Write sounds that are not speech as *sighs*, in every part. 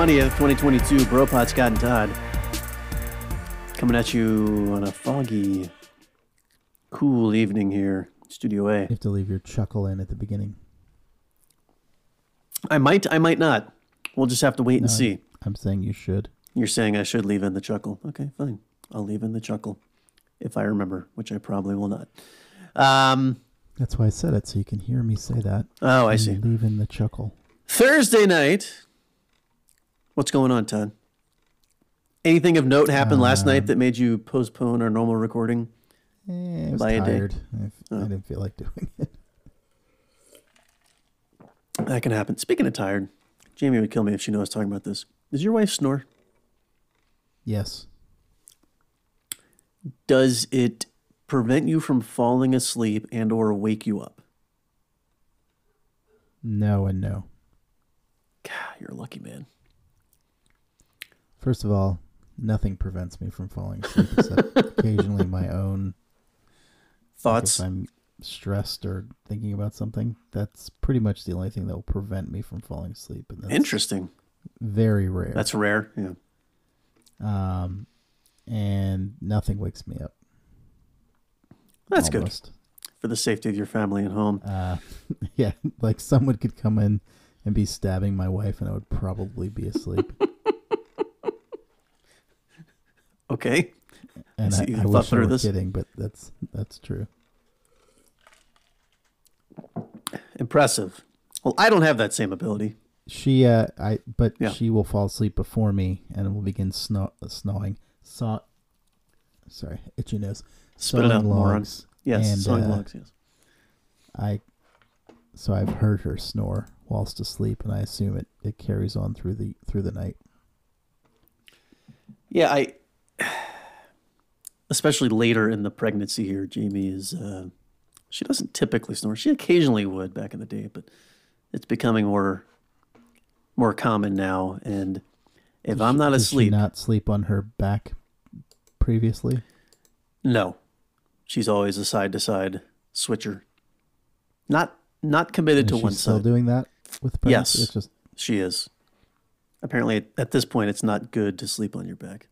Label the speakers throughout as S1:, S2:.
S1: 20th, 2022. Bro Pod Scott and Todd. Coming at you on a foggy, cool evening here, Studio A.
S2: You have to leave your chuckle in at the beginning.
S1: I might, I might not. We'll just have to wait and see.
S2: I'm saying you should.
S1: You're saying I should leave in the chuckle. Okay, fine. I'll leave in the chuckle if I remember, which I probably will not. Um,
S2: That's why I said it, so you can hear me say that.
S1: oh, I see.
S2: Leave in the chuckle.
S1: Thursday night. What's going on, Todd? Anything of note happened last night
S2: Um,
S1: that made you postpone our normal recording?
S2: Eh, I was
S1: By a day.
S2: tired. I, f- I
S1: Oh.
S2: didn't feel like doing *laughs* it.
S1: That can happen. Speaking of tired, Jamie would kill me if she knew I was talking about this. Does your wife snore?
S2: Yes.
S1: Does it prevent you from falling asleep and or wake you up?
S2: No and no.
S1: God, you're a lucky man.
S2: First of all, nothing prevents me from falling asleep except *laughs* occasionally my own like
S1: Thoughts?
S2: If I'm stressed or thinking about something, that's pretty much the only thing that will prevent me from falling asleep. And that's
S1: Interesting.
S2: very rare.
S1: That's rare. Yeah.
S2: um, and nothing wakes me up.
S1: That's good for the safety of your family and home.
S2: Uh, *laughs* yeah, like someone could come in and be stabbing my wife, and I would probably be asleep. *laughs*
S1: Okay.
S2: And I, I
S1: thought
S2: wish I were
S1: this.
S2: kidding, but that's that's true.
S1: Impressive. Well, I don't have that same ability.
S2: She, uh, I, but
S1: Yeah.
S2: she will fall asleep before me, and will begin snow, snowing. Saw, sorry, itchy nose.
S1: Spit it out, moron.
S2: logs,
S1: Yes.
S2: and,
S1: sawing
S2: uh,
S1: logs, yes.
S2: I, so I've heard her snore whilst asleep, and I assume it, it carries on through the through the night.
S1: Yeah, I especially later in the pregnancy here, Jamie is uh she doesn't typically snore. She occasionally would back in the day, but it's becoming more more common now and if
S2: Did
S1: I'm not
S2: did she
S1: asleep,
S2: not sleep on her back previously.
S1: no. She's always a side to side switcher. Not not committed to one
S2: still
S1: side.
S2: doing that with pregnancy?
S1: Yes.
S2: It's just
S1: She is. Apparently at this point it's not good to sleep on your back.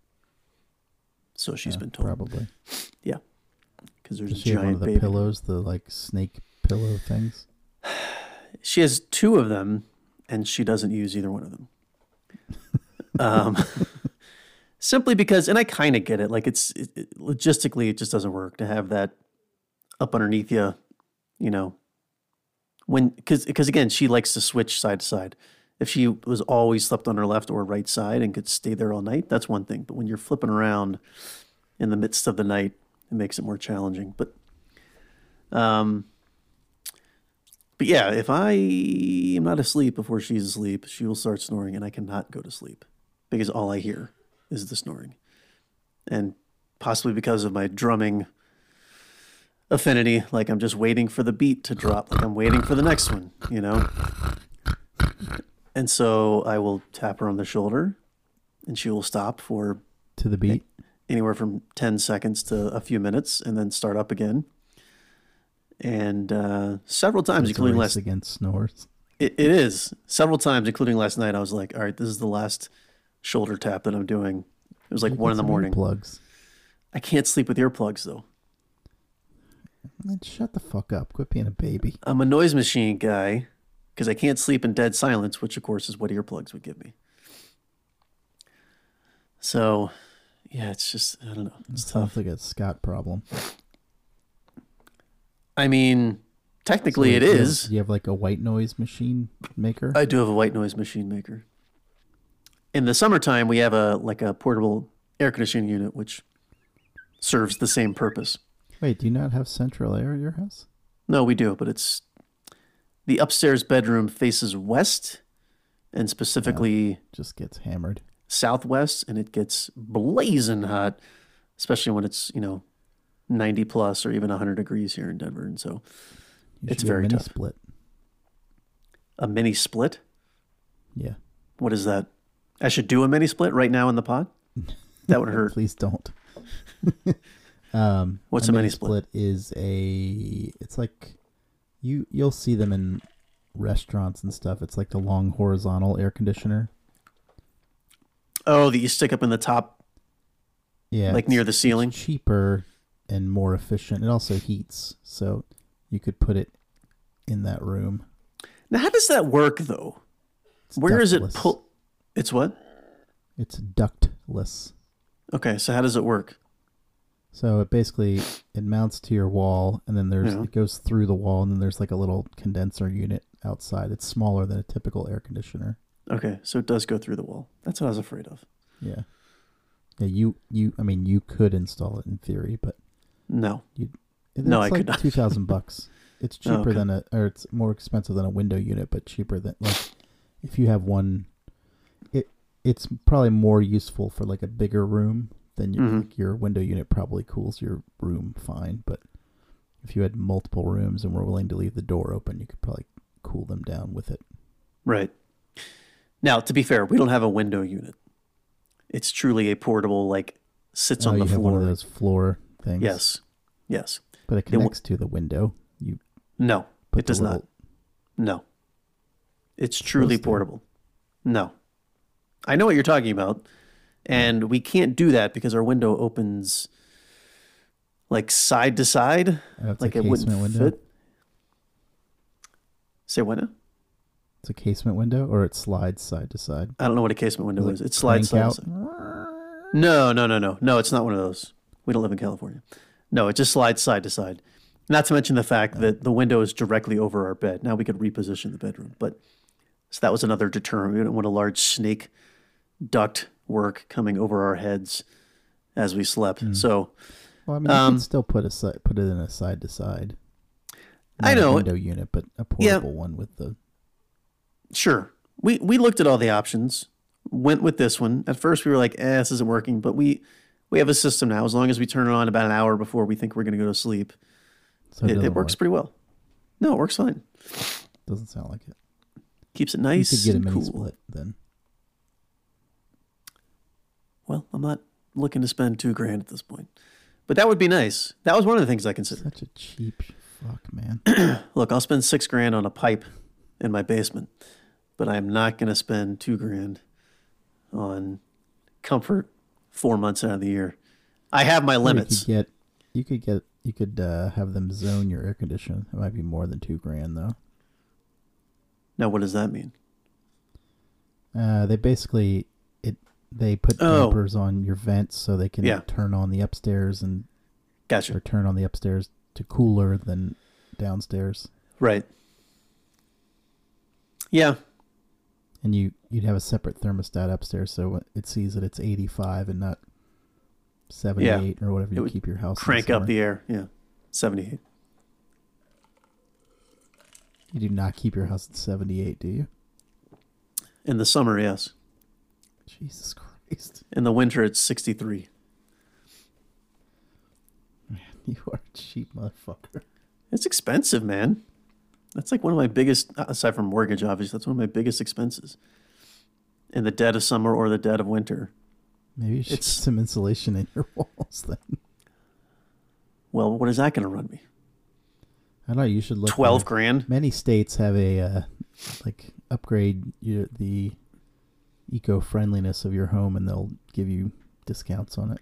S1: So she's
S2: uh,
S1: been told.
S2: probably. Yeah.
S1: Because there's
S2: Does
S1: a
S2: she have one of the
S1: baby.
S2: pillows, the like snake pillow things? *sighs*
S1: She has two of them, and she doesn't use either one of them. *laughs* um, *laughs* simply because, and I kind of get it. Like it's it, it- logistically, it just doesn't work to have that up underneath you. You know, when because because again, she likes to switch side to side. If she was always slept on her left or right side and could stay there all night, that's one thing. But when you're flipping around in the midst of the night, it makes it more challenging. But um, but yeah, if I am not asleep before she's asleep, she will start snoring and I cannot go to sleep because all I hear is the snoring. And possibly because of my drumming affinity, like I'm just waiting for the beat to drop, like I'm waiting for the next one, you know? And so I will tap her on the shoulder and she will stop for
S2: To the beat.
S1: anywhere from 10 seconds to a few minutes and then start up again. And uh, several times,
S2: It's
S1: including last
S2: against snores.
S1: It, it is several times, including last night. I was like, "All right, this is the last shoulder tap that I'm doing." It was like one in the morning.
S2: Plugs.
S1: I can't sleep with earplugs though.
S2: Then shut the fuck up. Quit being a baby.
S1: I'm a noise machine guy because I can't sleep in dead silence, which of course is what earplugs would give me. So, yeah, it's just I don't know. It's
S2: Sounds
S1: tough.
S2: like a Scott problem.
S1: I mean, technically,
S2: So
S1: it
S2: you have- You have like a white noise machine maker.
S1: I do have a white noise machine maker. In the summertime, we have a like a portable air conditioning unit, which serves the same purpose.
S2: Wait, do you not have central air at your house?
S1: No, we do, but it's the upstairs bedroom faces west and specifically
S2: Just gets hammered.
S1: southwest, and it gets blazing hot, especially when it's you know ninety plus or even hundred degrees here in Denver. And so
S2: You
S1: It's
S2: a
S1: very
S2: mini
S1: tough.
S2: split.
S1: a mini split.
S2: Yeah.
S1: What is that? I should do a mini split right now in the pod. *laughs* That would hurt.
S2: Please don't. *laughs* um,
S1: What's a mini split?
S2: Is a. It's like you you'll see them in restaurants and stuff. It's like the long horizontal air conditioner.
S1: Oh, that you stick up in the top,
S2: Yeah,
S1: like near the ceiling.
S2: cheaper and more efficient. It also heats, so you could put it in that room.
S1: Now, how does that work though?
S2: It's
S1: Where is it
S2: ductless.
S1: pull? It's what?
S2: It's ductless.
S1: Okay, so how does it work?
S2: So it basically it mounts to your wall, and then there's
S1: Yeah.
S2: it goes through the wall, and then there's like a little condenser unit outside. It's smaller than a typical air conditioner.
S1: Okay, so it does go through the wall. That's what I was afraid of.
S2: Yeah. Yeah, you you I mean you could install it in theory, but
S1: No.
S2: it's
S1: No, I
S2: like
S1: could not.
S2: two thousand bucks. *laughs* It's
S1: Oh,
S2: cheaper
S1: okay.
S2: than a or it's more expensive than a window unit, but cheaper than like if you have one it it's probably more useful for like a bigger room than your
S1: Mhm.
S2: like your window unit probably cools your room fine, but if you had multiple rooms and were willing to leave the door open, you could probably cool them down with it.
S1: Right. Now, to be fair, we don't have a window unit. It's truly a portable, like sits
S2: oh,
S1: on
S2: you
S1: the
S2: have
S1: floor.
S2: one of those floor things.
S1: Yes. Yes.
S2: But it
S1: w-
S2: connects to the window. You
S1: No, it does not. No. It's truly portable. No. I know what you're talking about. And we can't do that because our window opens like side to side.
S2: Oh,
S1: like
S2: a
S1: it wouldn't
S2: window.
S1: fit. Say what now?
S2: It's a casement window, or it slides side to side.
S1: I don't know what a casement window is.
S2: it
S1: slides side
S2: crank
S1: to side. No, no, no, no. No, it's not one of those. We don't live in California. No, it just slides side to side. Not to mention the fact oh. that the window is directly over our bed. Now we could reposition the bedroom, but so that was another deterrent. We didn't want a large snake duct work coming over our heads as we slept.
S2: Hmm.
S1: So
S2: Well, I mean, you
S1: Um,
S2: can still put a si- put it in a side to side.
S1: I know.
S2: window unit, but a
S1: Yeah.
S2: portable one with the.
S1: sure, we we looked at all the options. Went with this one. At first, we were like, "Eh, this isn't working," but we we have a system now. As long as we turn it on about an hour before we think we're going to go to sleep,
S2: So
S1: it, it
S2: doesn't
S1: works
S2: work.
S1: pretty well. No, it works fine.
S2: Doesn't sound like it.
S1: Keeps it nice.
S2: You
S1: nice
S2: could get a
S1: and
S2: mini
S1: cool.
S2: split then.
S1: Well, I'm not looking to spend two grand at this point, but that would be nice. That was one of the things I considered.
S2: Such a cheap fuck, man. *clears throat*
S1: Look, I'll spend six grand on a pipe in my basement, but I'm not going to spend two grand on comfort four months out of the year. I have my limits.
S2: You could get. You could get. You could uh, have them zone your air conditioner. It might be more than two grand though.
S1: Now, what does that mean?
S2: Uh, they basically. They put
S1: Oh.
S2: dampers on your vents so they can
S1: Yeah.
S2: turn on the upstairs and or
S1: Gotcha.
S2: turn on the upstairs to cooler than downstairs.
S1: Right. Yeah.
S2: and you you'd have a separate thermostat upstairs so it sees that it's 85 and not 78 or whatever
S1: It
S2: you keep your house
S1: Crank up the air. Yeah. 78.
S2: you do not keep your house at 78 do you
S1: In the summer, yes.
S2: Jesus christ
S1: In the winter, it's 63.
S2: Man, *laughs* you are a cheap motherfucker
S1: It's expensive, man. That's like one of my biggest, aside from mortgage, obviously, that's one of my biggest expenses. In the dead of summer or the dead of winter.
S2: maybe you should
S1: It's-
S2: some insulation in your *laughs* walls then
S1: Well, what is that going to run me?
S2: i don't know you should look
S1: 12 grand?
S2: many states have a uh, like upgrade your, the eco-friendliness of your home and they'll give you discounts on it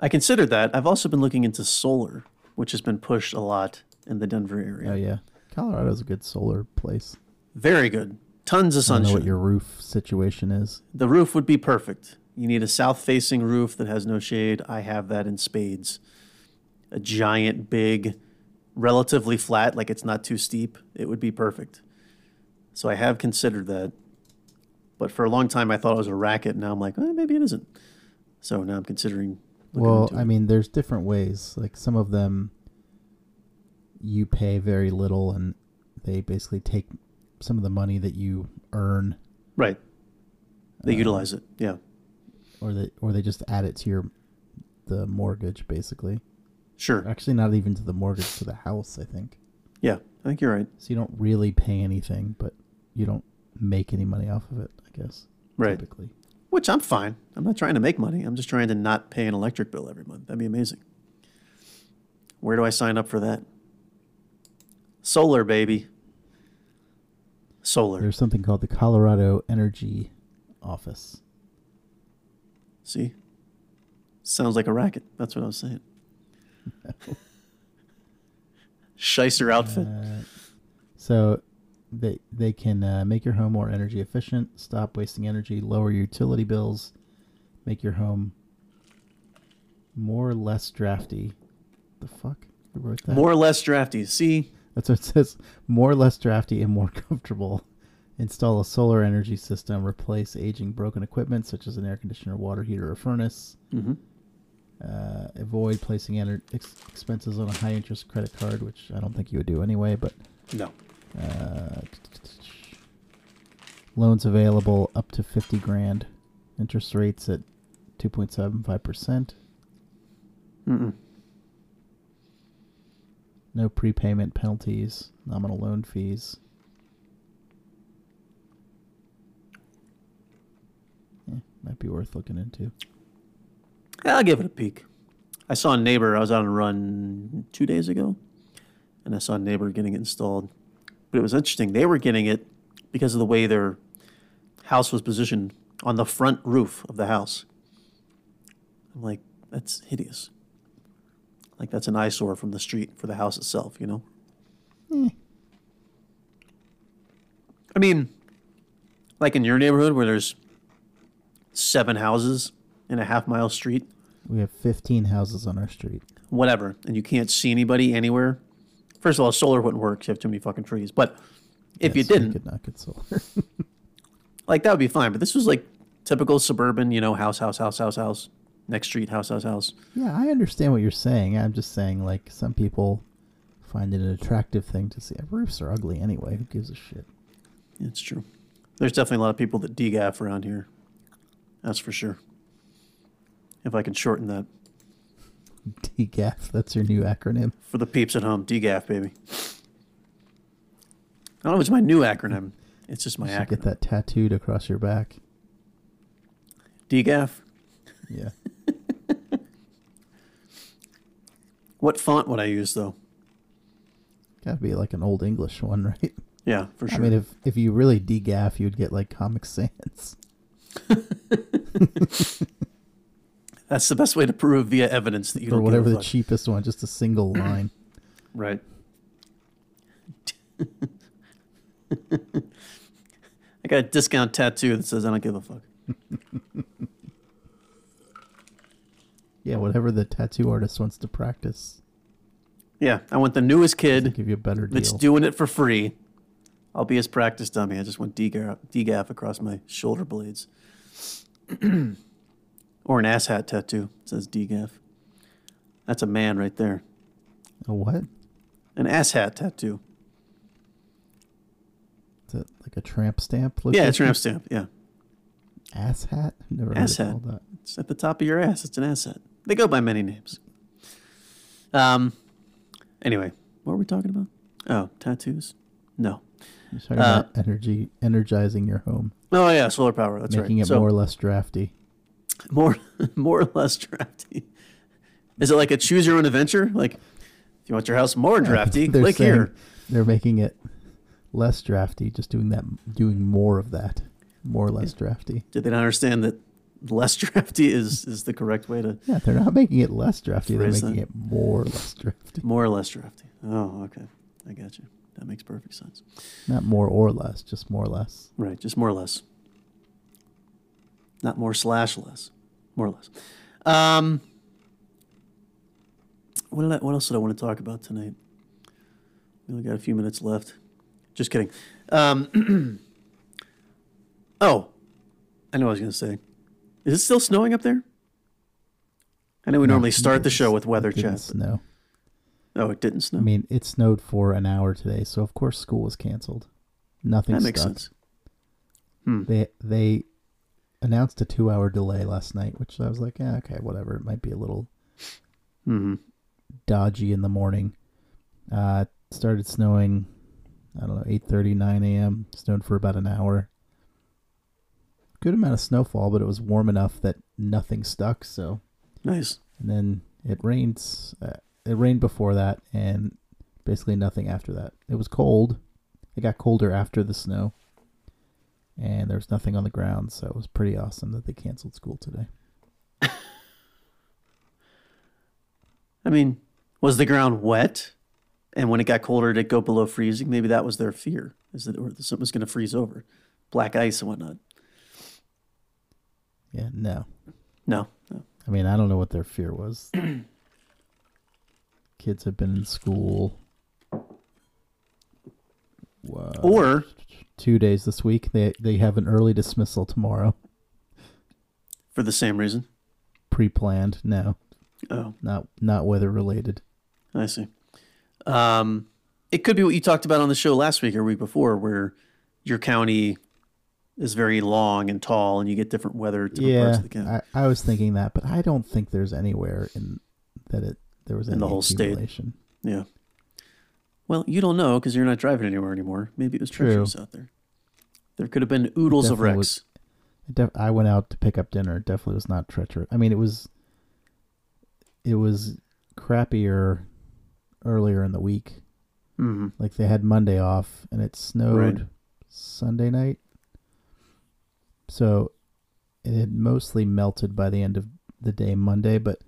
S1: I considered that. I've also been looking into solar, which has been pushed a lot in the Denver area.
S2: oh yeah colorado's a good solar place
S1: Very good. Tons of
S2: i don't know what your roof situation is
S1: The roof would be perfect. You need a south facing roof that has no shade. I have that in spades. A giant, big, relatively flat, like it's not too steep. It would be perfect. So I have considered that. But for a long time, I thought it was a racket. Now I'm like, eh, maybe it isn't. So now I'm considering. looking
S2: Well, I
S1: it.
S2: mean, there's different ways. Like some of them, you pay very little, and they basically take some of the money that you earn,
S1: right. They
S2: uh,
S1: utilize it. Yeah.
S2: or they or they just add it to your the mortgage, basically.
S1: Sure.
S2: Actually, not even to the mortgage, to the house. I think
S1: Yeah. I think you're right.
S2: so. You don't really pay anything, but you don't make any money off of it. Guess.
S1: Right.
S2: Typically.
S1: Which I'm fine. I'm not trying to make money. I'm just trying to not pay an electric bill every month. That'd be amazing. Where do I sign up for that? Solar, baby. Solar.
S2: There's something called the Colorado Energy Office.
S1: See? Sounds like a racket. That's what I was saying. *laughs* Shyster outfit.
S2: Uh, so they they can uh, make your home more energy efficient, stop wasting energy, lower your utility bills, make your home more or less drafty. The fuck? Who wrote that?
S1: More or less drafty. See?
S2: That's what it says. More or less drafty and more *laughs* comfortable. Install a solar energy system. Replace aging broken equipment such as an air conditioner, water heater, or furnace.
S1: Mm-hmm.
S2: Uh, avoid placing ener- ex- expenses on a high interest credit card, which I don't think you would do anyway. But
S1: No.
S2: Uh, loans available up to fifty grand. Interest rates at two point seven five percent.
S1: Mm-mm.
S2: No prepayment penalties. Nominal loan fees. Eh, might be worth looking into.
S1: I'll give it a peek. I saw a neighbor. I was on a run two days ago, and I saw a neighbor getting it installed. But it was interesting. They were getting it because of the way their house was positioned on the front roof of the house. I'm like, that's hideous. Like that's an eyesore from the street for the house itself, you know. Hmm. I mean, like in your neighborhood where there's seven houses in a half mile street,
S2: We have 15 houses on our street.
S1: whatever, and you can't see anybody anywhere. First of all, solar wouldn't work. You have too many fucking trees. But if you
S2: Yes, we
S1: didn't,
S2: could not get solar. *laughs*
S1: like that would be fine. But this was like typical suburban, you know, house, house, house, house, house, next street, house, house, house.
S2: yeah, I understand what you're saying. I'm just saying, like, some people find it an attractive thing to see. Roofs are ugly anyway. Who gives a shit?
S1: It's true. There's definitely a lot of people that degaff around here. That's for sure. If I can shorten that
S2: DGAF, that's your new acronym.
S1: for the peeps at home, degaff, baby. I don't know if it's my new acronym. It's just my
S2: You
S1: acronym.
S2: get that tattooed across your back.
S1: Degaff.
S2: Yeah. *laughs*
S1: What font would I use though?
S2: Gotta be like an old English one, right?
S1: Yeah, for sure.
S2: I mean, if if you really degaff, you'd get like Comic Sans. *laughs*
S1: That's the best way to prove via evidence that you
S2: or
S1: don't
S2: whatever the
S1: fuck.
S2: cheapest one, just a single *clears throat* line.
S1: Right. *laughs* I got a discount tattoo that says I don't give a fuck. *laughs*
S2: Yeah, whatever the tattoo artist wants to practice.
S1: Yeah, I want the newest kid
S2: give you a better deal.
S1: that's doing it for free. I'll be his practice dummy. I just want degaff across my shoulder blades. *clears throat* or an ass hat tattoo. It says degaff. That's a man right there.
S2: a what?
S1: An ass hat tattoo.
S2: Is it like a tramp stamp?
S1: Yeah,
S2: location?
S1: tramp stamp. Yeah.
S2: Ass hat? I've never
S1: Ass
S2: heard
S1: hat.
S2: that.
S1: It's at the top of your ass. It's an asset. They go by many names. Um. Anyway, what were we talking about? Oh, tattoos. No.
S2: You're talking
S1: Uh,
S2: about energy, energizing your home,
S1: Oh yeah, solar power. That's
S2: making
S1: right.
S2: Making it
S1: so
S2: more or less drafty.
S1: More, *laughs* more or less drafty. Is it like a choose your own adventure? Like, if you want your house more drafty,
S2: They're
S1: click
S2: saying
S1: here.
S2: They're making it less drafty, just doing that, doing more of that, more or less drafty.
S1: Did they not understand that less *laughs* drafty is is the correct way to
S2: Yeah, they're not making it less drafty. They're making
S1: that.
S2: it more or less drafty.
S1: more or less drafty? Oh, okay. I got you. That makes perfect sense.
S2: Not more or less, just more or less.
S1: Right, just more or less. Not more slash less, more or less. Um, what did I, what else did I want to talk about tonight? We only got a few minutes left. Just kidding. Um, *clears throat* oh, I know what I was going to say. Is it still snowing up there? I know we
S2: No,
S1: normally start the show with weather chat.
S2: Snow.
S1: oh, it didn't snow.
S2: I mean, it snowed for an hour today, so of course school was canceled. Nothing
S1: that makes sense. Hmm.
S2: They they announced a two hour delay last night, which I was like, yeah, okay, whatever. It might be a little
S1: hmm
S2: dodgy in the morning. Uh, started snowing. I don't know, 8:30, 9 a.m. Snowed for about an hour. Good amount of snowfall, but it was warm enough that nothing stuck. So,
S1: Nice.
S2: and then it rains. Uh, it rained before that, and basically nothing after that. It was cold. It got colder after the snow, and there was nothing on the ground, so it was pretty awesome that they canceled school today. *laughs*
S1: I mean, was the ground wet? And when it got colder, did it go below freezing? Maybe that was their fear, is that something was going to freeze over, black ice and whatnot.
S2: Yeah, no.
S1: No, no.
S2: I mean, I don't know what their fear was. *clears throat* Kids have been in school. Whoa.
S1: Or
S2: two days this week. They they have an early dismissal tomorrow.
S1: for the same reason.
S2: Pre-planned. No,
S1: Oh,
S2: not not weather related.
S1: I see. Um, it could be what you talked about on the show last week or week before, where your county is very long and tall, and you get different weather at different parts
S2: Yeah,
S1: of the county.
S2: I, I was thinking that, but I don't think there's anywhere in that it there was
S1: In the whole state. yeah. Well, you don't know because you're not driving anywhere anymore. Maybe it was
S2: True.
S1: treacherous out there. There could have been oodles of wrecks.
S2: was- def- I went out to pick up dinner. It definitely was not treacherous. I mean, it was. It was crappier earlier in the week.
S1: hmm
S2: Like they had Monday off, and it snowed
S1: Right.
S2: Sunday night. So it had mostly melted by the end of the day Monday, but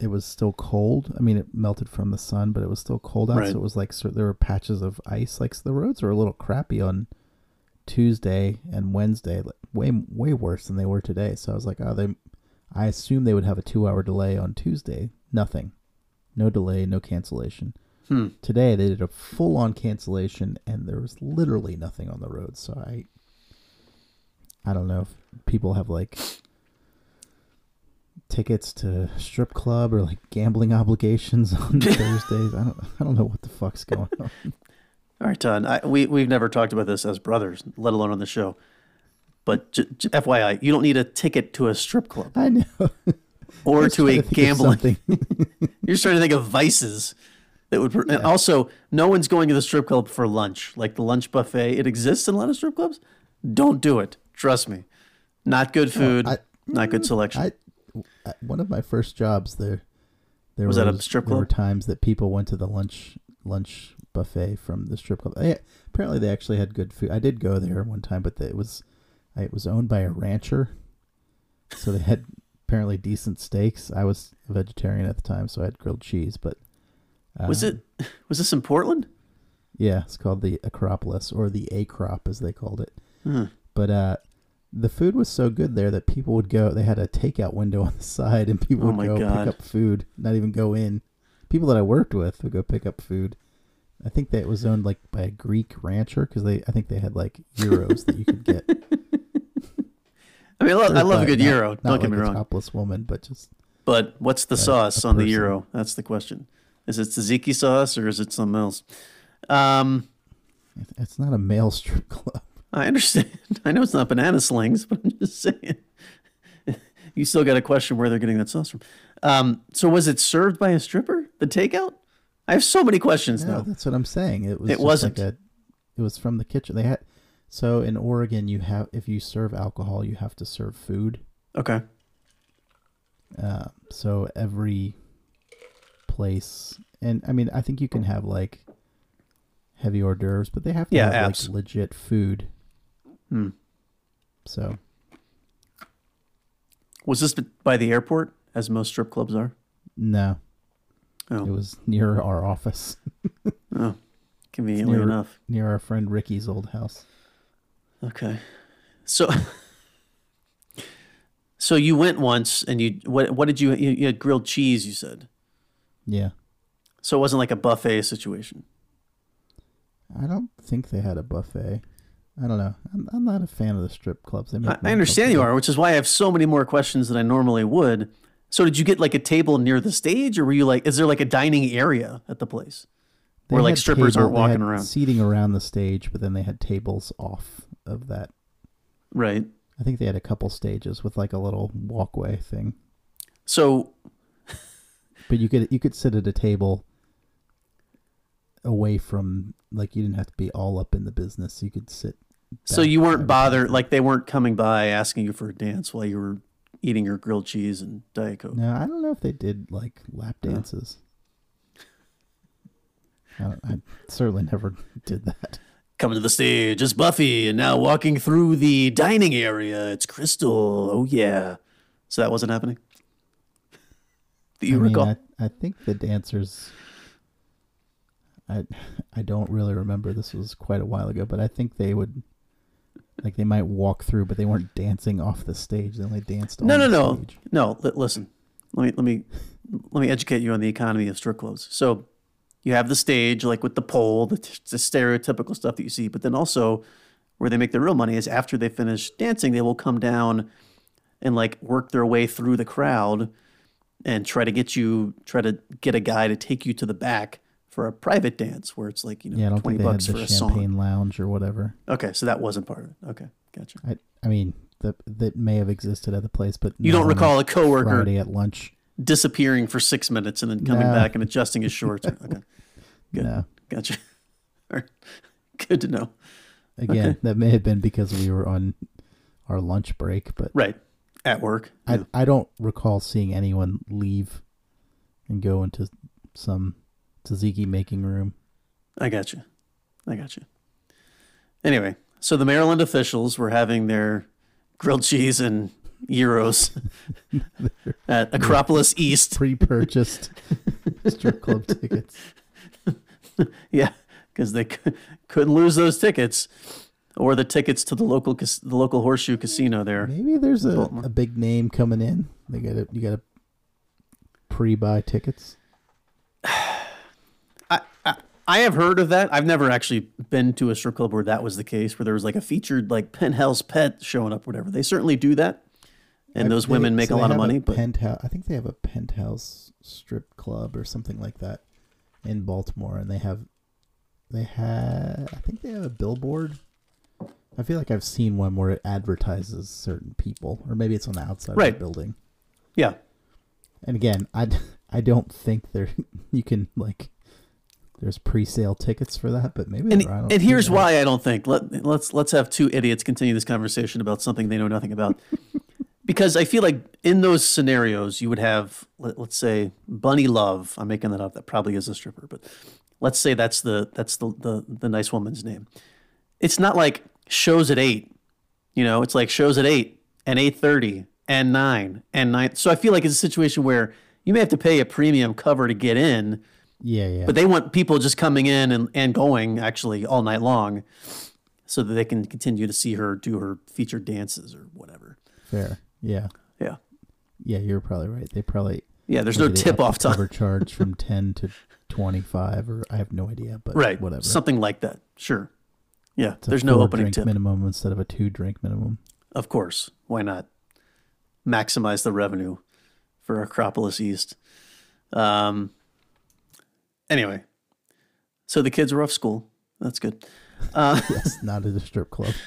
S2: it was still cold. I mean, it melted from the sun, but it was still cold out.
S1: Right.
S2: So it was like so there were patches of ice. Like so the roads were a little crappy on Tuesday and Wednesday, like way way worse than they were today. So I was like, oh, they. I assumed they would have a two-hour delay on Tuesday. Nothing, no delay, no cancellation.
S1: Hmm.
S2: Today they did a full-on cancellation, and there was literally nothing on the road. So I, I don't know if people have like tickets to strip club or like gambling *laughs* obligations on *laughs* Thursdays. I don't, I don't know what the fuck's going on.
S1: All right, Todd. I, we we've never talked about this as brothers, let alone on the show. But j- j- FYI, you don't need a ticket to a strip club
S2: I know. *laughs*
S1: or
S2: was
S1: to a
S2: of
S1: gambling. You're just trying to think of vices that would. And also, no one's going to the strip club for lunch. Like the lunch buffet, it exists in a lot of strip clubs. Don't do it. Trust me. Not good food.
S2: I-
S1: not good mm, selection.
S2: I, I one of my first jobs there. There
S1: Was that a strip club?
S2: There were times that people went to the lunch lunch buffet from the strip club. They, apparently, they actually had good food. I did go there one time, but it was it was owned by a rancher, so they had apparently decent steaks. I was a vegetarian at the time, so I had grilled cheese. But uh,
S1: was it? *laughs* Was this in Portland?
S2: Yeah, it's called the Acropolis or the Acrop as they called it.
S1: Hmm.
S2: But uh, the food was so good there that people would go. They had a takeout window *laughs* on the side, and people
S1: Oh
S2: would
S1: my
S2: go
S1: God.
S2: pick up food, not even go in. People that I worked with would go pick up food. I think that it was owned like by a Greek rancher because they. I think they had like euros that you could get. *laughs*
S1: I mean, I love, I love a good
S2: not-
S1: euro.
S2: not
S1: Don't get
S2: like
S1: me
S2: a
S1: wrong.
S2: topless woman, but just
S1: But what's the
S2: a
S1: sauce on the euro? That's the question. Is it tzatziki sauce or is it something else? Um,
S2: it's not a male *laughs* strip club.
S1: I understand. *laughs* I know it's not banana slings, but I'm just saying. *laughs* you still got to question where they're getting that sauce from. Um, so was it served by a stripper? The takeout? I have so many questions
S2: No,
S1: now.
S2: that's what I'm saying. It was.
S1: It wasn't.
S2: Like a, it was from the kitchen. They had. So in Oregon, you have if you serve alcohol, you have to serve food.
S1: Okay.
S2: Uh, so every place, and I mean, I think you can have like heavy hors d'oeuvres, but they have to
S1: Yeah,
S2: have
S1: apps.
S2: like legit food.
S1: Hmm.
S2: So
S1: Was this by the airport, as most strip clubs are?
S2: no,
S1: Oh.
S2: it was near our office, *laughs*
S1: oh conveniently
S2: near-
S1: enough.
S2: near our friend Ricky's old house.
S1: Okay. So, *laughs* so you went once, and you what? What did you? You, you had grilled cheese. You said
S2: Yeah,
S1: so. It wasn't like a buffet situation.
S2: I don't think they had a buffet. I don't know. I'm, I'm not a fan of the strip clubs. They make
S1: I, I understand you are, which is why I have so many more questions than I normally would. So, did you get like a table near the stage, or were you like? Is there like a dining area at the place
S2: They
S1: where like strippers
S2: table-
S1: aren't walking around?
S2: seating around the stage, but then they had tables off of that.
S1: Right.
S2: I think they had a couple stages with like a little walkway thing.
S1: So, *laughs*
S2: But you could you could sit at a table away from like you didn't have to be all up in the business. You could sit.
S1: So you weren't bothered, like they weren't coming by asking you for a dance while you were eating your grilled cheese and diet coke.
S2: No, I don't know if they did like lap
S1: No.
S2: dances. I, I certainly never did that.
S1: Coming to the stage is Buffy, and now walking through the dining area, it's Crystal. Oh yeah. So that wasn't happening. *laughs* Do you
S2: I mean,
S1: recall?
S2: I, I think the dancers. I I don't really remember. This was quite a while ago, but I think they would, like, they might walk through, but they weren't dancing off the stage. They only danced.
S1: no,
S2: on
S1: no, no,
S2: Stage.
S1: no. Li- listen, let me let me let me educate you on the economy of strip clubs. So you have the stage, like with the pole, the, t- the stereotypical stuff that you see, but then also where they make their real money is after they finish dancing, they will come down and like work their way through the crowd and try to get you, try to get a guy to take you to the back for a private dance where it's like you know
S2: Yeah, I don't
S1: twenty
S2: think they had
S1: bucks for
S2: the
S1: a song.
S2: champagne lounge or whatever.
S1: Okay, so that wasn't part of it. Okay, gotcha.
S2: I I mean that that may have existed at the place, but
S1: You don't recall a coworker
S2: Friday at lunch.
S1: disappearing for six minutes and then coming
S2: No.
S1: back and adjusting his shorts. *laughs* Okay, Good.
S2: No,
S1: gotcha. *laughs* All right. Good to know.
S2: again,
S1: Okay.
S2: that may have been because we were on our lunch break, but
S1: Right. At work.
S2: I
S1: Yeah.
S2: I don't recall seeing anyone leave and go into some tzatziki making room.
S1: I got you. I got you. Anyway, so the Maryland officials were having their grilled cheese and euros *laughs* at Acropolis East.
S2: Pre-purchased *laughs* strip club tickets. *laughs*
S1: Yeah, because they cou- couldn't lose those tickets, or the tickets to the local cas- the local horseshoe casino there.
S2: Maybe there's a, a big name coming in. They got to you got to pre-buy tickets.
S1: I, have heard of that. I've never actually been to a strip club where that was the case, where there was like a featured like penthouse pet showing up, whatever. They certainly do that, and
S2: I-
S1: those women make
S2: so
S1: a lot of money. But
S2: penthouse, I think they have a penthouse strip club or something like that in Baltimore, and they have they have I think they have a billboard. I feel like I've seen one where it advertises certain people, or maybe it's on the outside of the building.
S1: yeah,
S2: And again, I, *laughs* I don't think there *laughs* you can like there's pre-sale tickets for that, but maybe
S1: and
S2: there are, I don't
S1: and here's
S2: that.
S1: why I don't think. Let let's let's have two idiots continue this conversation about something they know nothing about. *laughs* because I feel like in those scenarios you would have let, let's say Bunny Love. I'm making that up. That probably is a stripper, but let's say that's the that's the the, the nice woman's name. It's not like shows at eight. You know, it's like shows at eight and eight thirty and nine and nine. So I feel like it's a situation where you may have to pay a premium cover to get in,
S2: Yeah, yeah.
S1: but they want people just coming in and, and going actually all night long so that they can continue to see her do her featured dances or whatever.
S2: Fair. Yeah.
S1: Yeah.
S2: Yeah, you're probably right. They probably
S1: Yeah, there's no tip off time.
S2: cover charge *laughs* from 10 to 25 or I have no idea, but
S1: Right.
S2: whatever.
S1: Something like that. Sure. Yeah.
S2: It's
S1: there's no opening
S2: drink
S1: tip.
S2: minimum instead of a two drink minimum.
S1: Of course. Why not? Maximize the revenue for Acropolis East. Um, anyway, so the kids were off school. That's good. Uh, *laughs*
S2: Yes, not at a strip club. *laughs*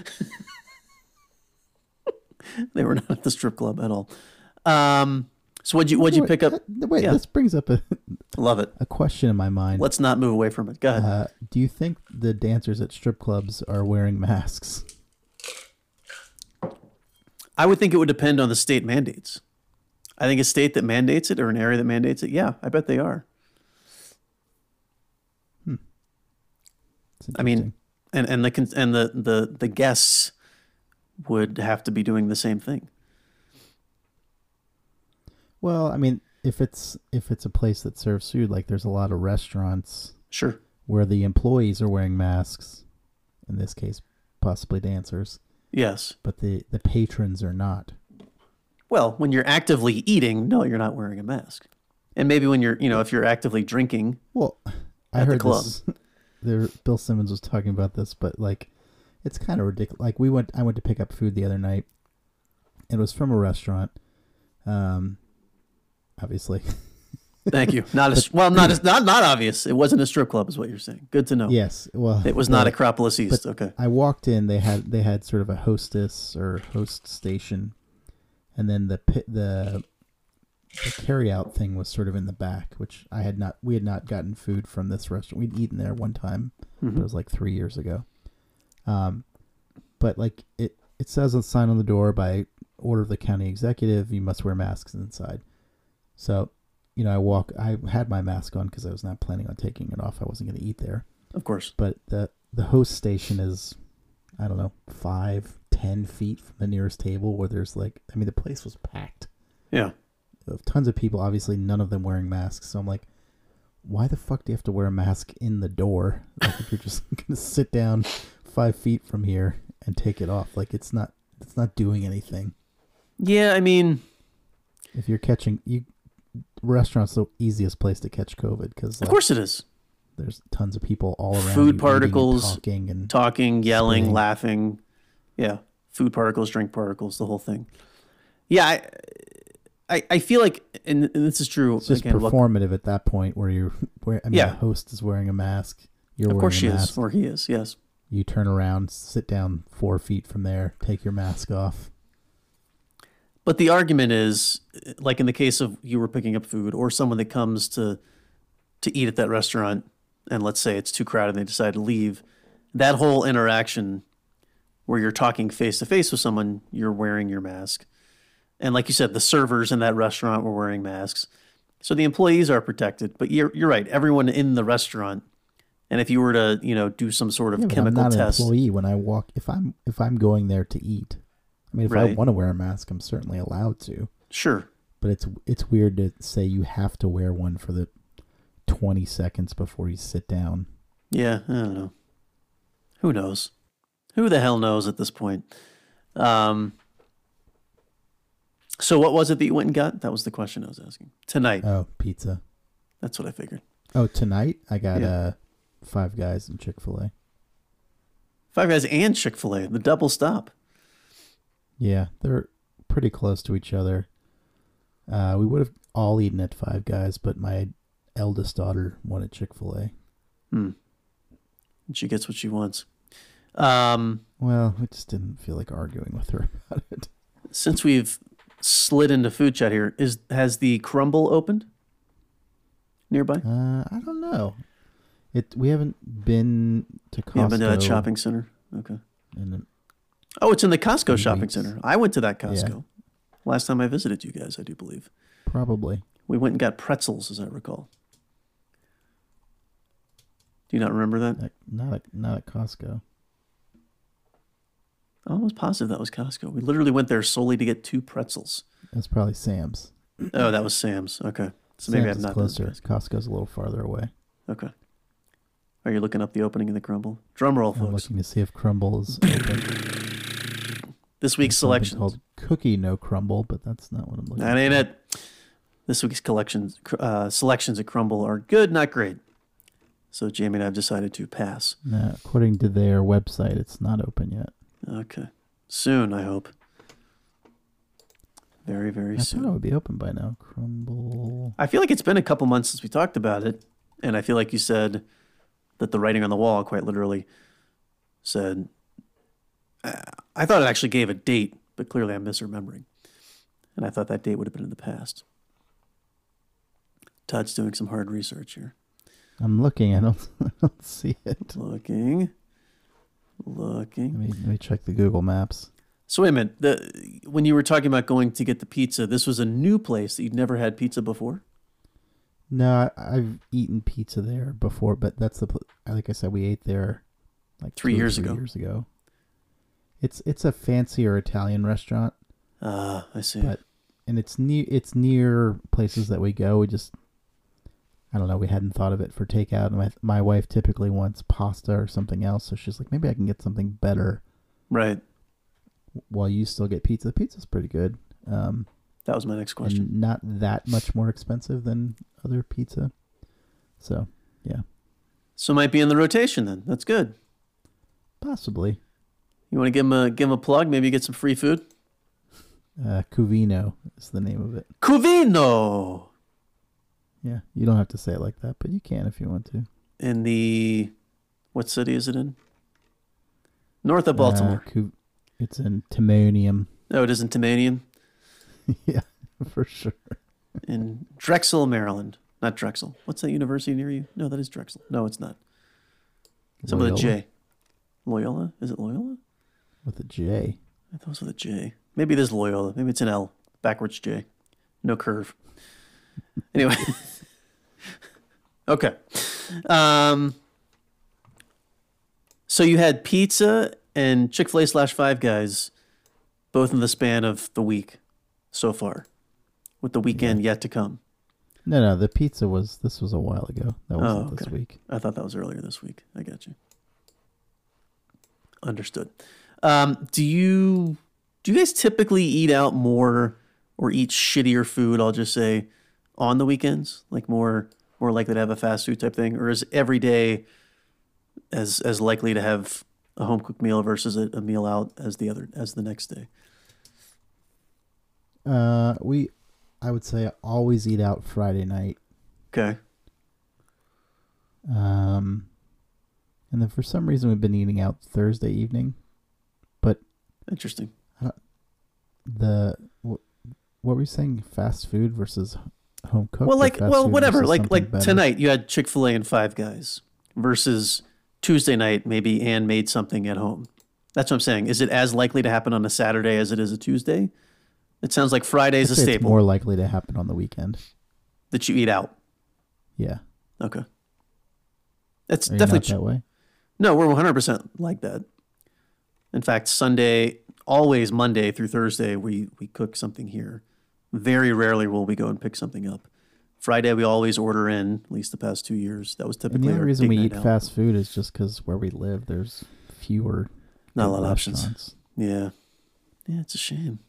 S1: they were not at the strip club at all. Um, so what'd you what'd you
S2: Wait,
S1: pick up?
S2: Wait,
S1: Yeah.
S2: this brings up a,
S1: Love it.
S2: a question in my mind.
S1: Let's not move away from it. Go ahead.
S2: Uh, do you think the dancers at strip clubs are wearing masks?
S1: I would think it would depend on the state mandates. I think a state that mandates it or an area that mandates it, yeah, I bet they are.
S2: It's
S1: I mean, and and the and the the the guests would have to be doing the same thing.
S2: well, I mean, if it's if it's a place that serves food, like there's a lot of restaurants
S1: Sure.
S2: where the employees are wearing masks. In this case, possibly dancers,
S1: Yes.
S2: but the the patrons are not.
S1: Well, when you're actively eating, no, you're not wearing a mask. And maybe when you're, you know, if you're actively drinking,
S2: Well, I heard
S1: club.
S2: this. *laughs* There, Bill Simmons was talking about this, but like, it's kind of ridiculous. Like we went, I went to pick up food the other night. It was from a restaurant. Um, obviously, *laughs*
S1: thank you. Not as well, not as not not obvious. It wasn't a strip club, is what you're saying. Good to know.
S2: yes. Well,
S1: It was not Acropolis East. okay.
S2: I walked in. They had they had sort of a hostess or host station, and then the pit the the carry out thing was sort of in the back, which I had not we had not gotten food from this restaurant. We'd eaten there one time, but it was like three years ago. Um, but like it it says on the sign on the door by order of the county executive, you must wear masks inside. So, you know, I walk. I had my mask on because I was not planning on taking it off. I wasn't going to eat there
S1: Of course.
S2: but the the host station is I don't know five ten feet from the nearest table where there's like I mean the place was packed
S1: Yeah.
S2: Of tons of people. Obviously, none of them wearing masks. So I'm like, why the fuck do you have to wear a mask in the door? Like if you're just *laughs* gonna sit down five feet from here and take it off, like it's not it's not doing anything.
S1: Yeah, I mean,
S2: If you're catching you, restaurants the easiest place to catch COVID because
S1: of course it is.
S2: there's tons of people all around.
S1: Food
S2: eating and
S1: particles,
S2: talking, and
S1: Talking, yelling,
S2: Spitting.
S1: laughing. Yeah. Food particles, drink particles, the whole thing. Yeah, I I, I feel like and, and this is true
S2: it's just
S1: again, look,
S2: performative at that point where you're where I mean
S1: Yeah.
S2: the host is wearing a mask. You're
S1: of course she
S2: mask.
S1: is, or he is, yes.
S2: You turn around, sit down four feet from there, take your mask off.
S1: But the argument is, like in the case of you were picking up food, or someone that comes to to eat at that restaurant, and let's say it's too crowded and they decide to leave, that whole interaction where you're talking face to face with someone, you're wearing your mask, and like you said, the servers in that restaurant were wearing masks, so the employees are protected. But you're you're right, everyone in the restaurant, and if you were to you know do some sort of
S2: Yeah,
S1: chemical
S2: I'm not
S1: test,
S2: an employee when I walk. If I'm if I'm going there to eat, I mean, if I want to wear a mask, I'm certainly allowed to.
S1: sure,
S2: But it's it's weird to say you have to wear one for the 20 seconds before you sit down.
S1: Yeah, I don't know. Who knows? Who the hell knows at this point? Um, so, what was it that you went and got? That was the question I was asking. Tonight.
S2: Oh, pizza.
S1: That's what I figured.
S2: Oh, tonight I got
S1: Yeah.
S2: uh Five Guys and Chick Fil A.
S1: Five Guys and Chick fil A, the double stop.
S2: Yeah, they're pretty close to each other. Uh, we would have all eaten at Five Guys, but my eldest daughter wanted Chick Fil A. Hmm.
S1: And she gets what she wants. Um,
S2: Well, we just didn't feel like arguing with her *laughs* about it.
S1: since we've slid into food chat here, is has the Crumbl opened nearby?
S2: Uh, I don't know. It we haven't been to Costco.
S1: Yeah, been to that shopping center. Okay. Oh, it's in the Costco shopping
S2: weeks.
S1: center. I went to that
S2: Yeah.
S1: Costco last time I visited you guys, I do believe.
S2: probably.
S1: We went and got pretzels, as I recall. Do you not remember that?
S2: At, not at, not at Costco.
S1: I'm almost positive that was Costco. We literally went there solely to get two pretzels.
S2: That's probably Sam's.
S1: Oh, that was Sam's. Okay. So maybe
S2: Sam's
S1: I've
S2: is
S1: not been
S2: closer.
S1: there.
S2: Costco's a little farther away.
S1: Okay. Are you looking up the opening in the Crumbl? Drum roll,
S2: I'm
S1: folks.
S2: looking to see if Crumbl is open.
S1: This week's selection
S2: called Cookie No Crumble, but that's not what I'm looking.
S1: That ain't
S2: for.
S1: it. This week's collections uh, selections at Crumbl are good, not great. So Jamie and I have decided to pass.
S2: No, according to their website, it's not open yet.
S1: Okay. Soon, I hope. Very, very
S2: I
S1: soon.
S2: it would be open by now. Crumbl.
S1: I feel like it's been a couple months since we talked about it, and I feel like you said that the writing on the wall, quite literally, said. Uh, I thought it actually gave a date, but clearly I'm misremembering, and I thought that date would have been in the past. Todd's doing some hard research here.
S2: I'm looking. I don't. *laughs* I don't see it.
S1: Looking,
S2: Let
S1: looking.
S2: me let me check the Google Maps.
S1: So wait a minute. The when you were talking about going to get the pizza, this was a new place that you'd never had pizza before.
S2: No, I, I've eaten pizza there before, but that's the like I said, we ate there like
S1: Three
S2: two
S1: years
S2: three
S1: ago.
S2: Years ago. It's it's a fancier Italian restaurant,
S1: Ah, I see.
S2: But- and it's near it's near places that we go. We just I don't know. We hadn't thought of it for takeout. And my my wife typically wants pasta or something else, so she's like, maybe I can get something better
S1: right.
S2: while you still get pizza. Pizza's pretty good, um,
S1: That was my next question.
S2: not that much more expensive than other pizza. So
S1: yeah. So might be in the rotation then. That's good.
S2: possibly
S1: You want to give him a give him a plug? Maybe get some free food.
S2: uh, Cuvino is the name of it.
S1: Cuvino
S2: Yeah, you don't have to say it like that, but you can if you want to.
S1: in the what city is it in? North of Baltimore.
S2: Uh, it's in Timonium.
S1: no, it is in Timanium *laughs*
S2: yeah, for sure.
S1: in Drexel, Maryland. Not Drexel. What's that university near you? No, that is Drexel. No, it's not. Some with a J. Loyola Loyola? Is it Loyola?
S2: With a J.
S1: I thought it was with a J. Maybe it is Loyola. Maybe it's an L. Backwards J. No curve. Anyway. *laughs* okay. Um, so you had pizza and Chick fil A slash Five Guys both in the span of the week so far. with the weekend yet to come.
S2: No, no, the pizza was this was a while ago. That wasn't
S1: Oh,
S2: this week.
S1: I thought that was earlier this week. I got you. Understood. Um, do you do you guys typically eat out more or eat shittier food? I'll just say on the weekends, like more more likely to have a fast food type thing, or is every day as as likely to have a home cooked meal versus a, a meal out as the other as the next day?
S2: Uh, we, I would say, always eat out Friday night.
S1: Okay.
S2: Um, and then for some reason we've been eating out Thursday evening.
S1: But interesting.
S2: The wh- what were you saying? Fast food versus home cooked.
S1: well, like well, whatever. Like like
S2: better?
S1: tonight, you had Chick Fil A and Five Guys versus Tuesday night. Maybe Anne made something at home. That's what I'm saying. Is it as likely to happen on a Saturday as it is a Tuesday? It sounds like Friday's
S2: I'd
S1: a
S2: say it's
S1: staple
S2: more likely to happen on the weekend.
S1: that you eat out.
S2: Yeah,
S1: Okay, that's
S2: are
S1: definitely
S2: that way?
S1: no. We're 100 percent like that. In fact, Sunday, always Monday through Thursday, we we cook something here. Very rarely will we go and pick something up. Friday, we always order in. At least the past two years, that was
S2: And
S1: typically
S2: the only reason we eat
S1: out.
S2: fast food is just because where we live, there's fewer.
S1: Not a lot of options. Yeah. Yeah, it's a shame.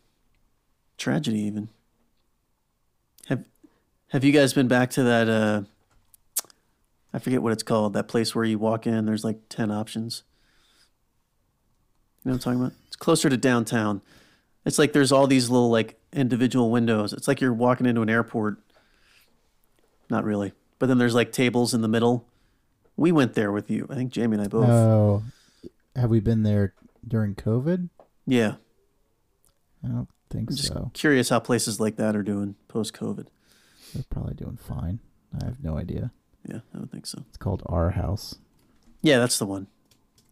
S1: Tragedy even. Have have you guys been back to that uh I forget what it's called, that place where you walk in, there's like ten options. You know what I'm talking about? It's closer to downtown. It's like there's all these little like individual windows. It's like you're walking into an airport. Not really. But then there's like tables in the middle. We went there with you. I think Jamie and I both.
S2: Oh, have we been there during COVID?
S1: yeah.
S2: I don't think
S1: I'm just
S2: so.
S1: curious how places like that are doing post COVID.
S2: They're probably doing fine. I have no idea.
S1: Yeah, I would think so.
S2: It's called Our House.
S1: Yeah, that's the one.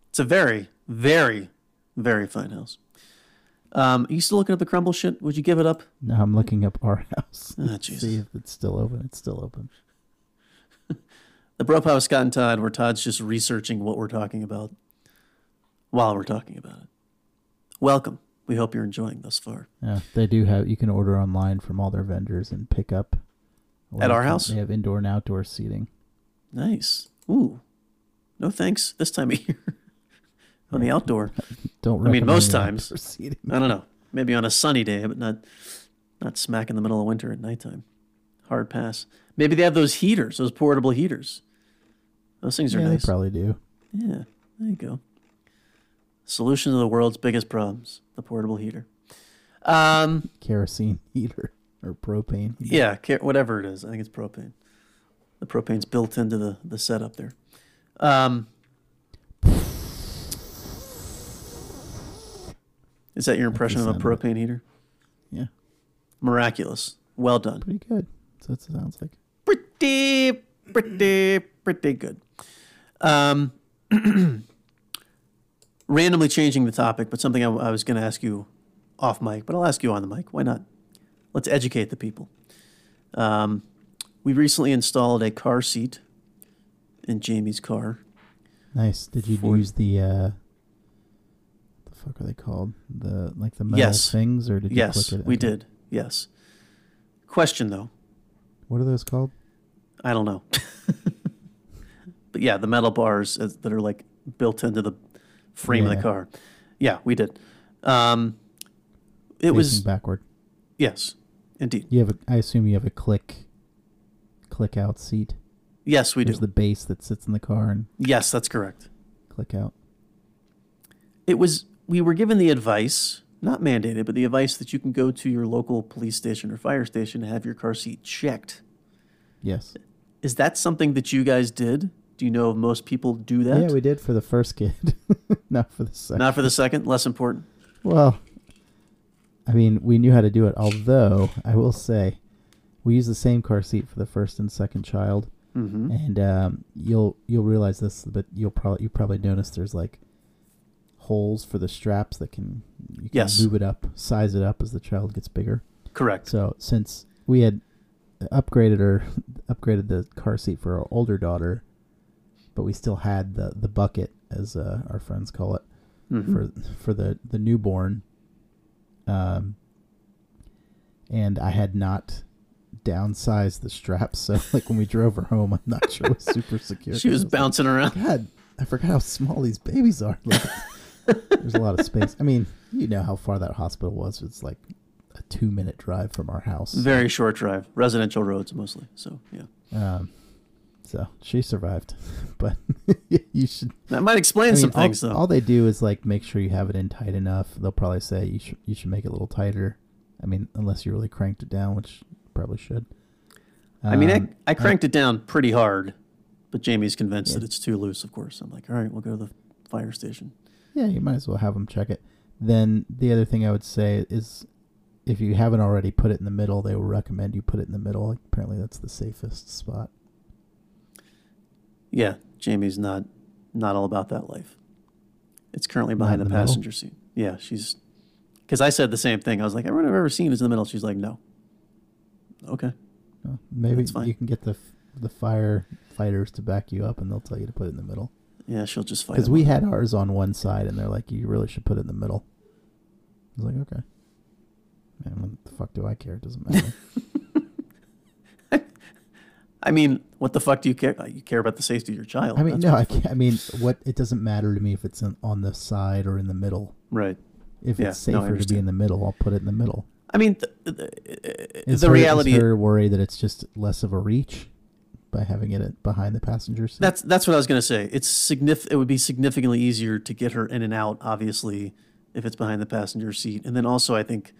S1: It's a very, very, very fine house. Um, are you still looking up the Crumbl shit? Would you give it up?
S2: No, I'm looking up Our House.
S1: Ah,
S2: See if it's still open. It's still open. *laughs*
S1: The Bro House, Scott and Todd, where Todd's just researching what we're talking about while we're talking about it. Welcome. We hope you're enjoying thus far.
S2: Yeah, they do have. You can order online from all their vendors and pick up.
S1: At our house?
S2: They have indoor and outdoor seating.
S1: Nice. Ooh. No thanks this time of *laughs* year. On the outdoor. *laughs*
S2: Don't.
S1: I mean, most times. I don't know. Maybe on a sunny day, but not not smack in the middle of winter at nighttime. Hard pass. Maybe they have those heaters, those portable heaters. Those things are
S2: Yeah,
S1: nice.
S2: they probably do.
S1: yeah, there you go. Solution to the world's biggest problems: the portable heater. Um,
S2: Kerosene heater or propane. heater.
S1: yeah, whatever it is. I think it's propane. The propane's built into the the setup there. Um, is that your impression of a
S2: sound of it.
S1: propane heater?
S2: Yeah,
S1: Miraculous. Well done.
S2: pretty good. So it sounds like.
S1: pretty, pretty, pretty good. Um, *clears throat* randomly changing the topic, but something I, I was going to ask you off mic, but I'll ask you on the mic. Why not? Let's educate the people. Um, we recently installed a car seat in Jamie's car.
S2: Nice. Did you
S1: For-
S2: use the uh the fuck are they called? The like the metal
S1: Yes.
S2: things or did you
S1: yes,
S2: click it?
S1: we did. Yes. Question though,
S2: What are those called?
S1: I don't know. *laughs* but yeah, the metal bars that are like built into the frame of the car. Yeah, we did. Um, it
S2: Facing
S1: was
S2: backward.
S1: yes, indeed.
S2: You have a I assume you have a click click out seat.
S1: Yes, we
S2: There's
S1: do.
S2: the base that sits in the car and
S1: yes, that's correct.
S2: click out.
S1: It was. We were given the advice, not mandated, but the advice that you can go to your local police station or fire station and have your car seat checked.
S2: Yes.
S1: Is that something that you guys did? Do you know if most people do that?
S2: Yeah, we did for the first kid. *laughs* Not for the second.
S1: Not for the second. Less important.
S2: Well, I mean, we knew how to do it. Although I will say, we used the same car seat for the first and second child,
S1: Mm-hmm.
S2: and um, you'll you'll realize this, but you'll probably you probably notice there's like holes for the straps that can you can
S1: Yes.
S2: move it up, size it up as the child gets bigger.
S1: Correct.
S2: So since we had upgraded or upgraded the car seat for our older daughter, but we still had the the bucket as uh, our friends call it
S1: Mhm.
S2: for for the the newborn. Um, and I had not downsized the straps, *laughs* so like when we drove her home, I'm not sure it was super *laughs* secure.
S1: she was
S2: I like,
S1: bouncing around.
S2: God, I forgot how small these babies are. *laughs* Like, there's a lot of space. I mean, you know how far that hospital was. It's like a two minute drive from our house.
S1: Very short drive, residential roads mostly. So yeah,
S2: Um, so she survived, *laughs* but *laughs* you should.
S1: that might explain
S2: I mean,
S1: some
S2: all,
S1: things though.
S2: all they do is like make sure you have it in tight enough. They'll probably say you should you should make it a little tighter. I mean, unless you really cranked it down, which you probably should.
S1: I mean,
S2: Um,
S1: I, I cranked it down pretty hard, but Jamie's convinced
S2: Yeah.
S1: that it's too loose. Of course, I'm like, all right, we'll go to the fire station.
S2: Yeah, you might as well have them check it. Then the other thing I would say is, if you haven't already put it in the middle, they will recommend you put it in the middle. Apparently, that's the safest spot.
S1: Yeah, Jamie's not not all about that life. It's currently behind
S2: in
S1: the,
S2: the middle?
S1: passenger seat. Yeah, she's because I said the same thing. I was like, everyone I've ever seen is in the middle. She's like, no. Okay.
S2: Uh, maybe you can get the the firefighters to back you up, and they'll tell you to put it in the middle.
S1: Yeah, she'll just fight.
S2: Because we had ours on one side, and they're like, "You really should put it in the middle." I was like, "Okay." Man, what the fuck do I care? It doesn't matter. *laughs*
S1: I mean, what the fuck do you care? Uh, you care about the safety of your child.
S2: I mean,
S1: That's
S2: no, I. I mean, what? It doesn't matter to me if it's in, on the side or in the middle.
S1: right.
S2: If
S1: Yeah,
S2: it's
S1: no,
S2: safer to be in the middle, I'll put it in the middle.
S1: I mean, th- th-
S2: Is
S1: the
S2: her,
S1: reality.
S2: is her worry that it's just less of a reach by having it behind the passenger seat.
S1: That's that's what I was gonna say. It's signif- It would be significantly easier to get her in and out, obviously, if it's behind the passenger seat. And then also, I think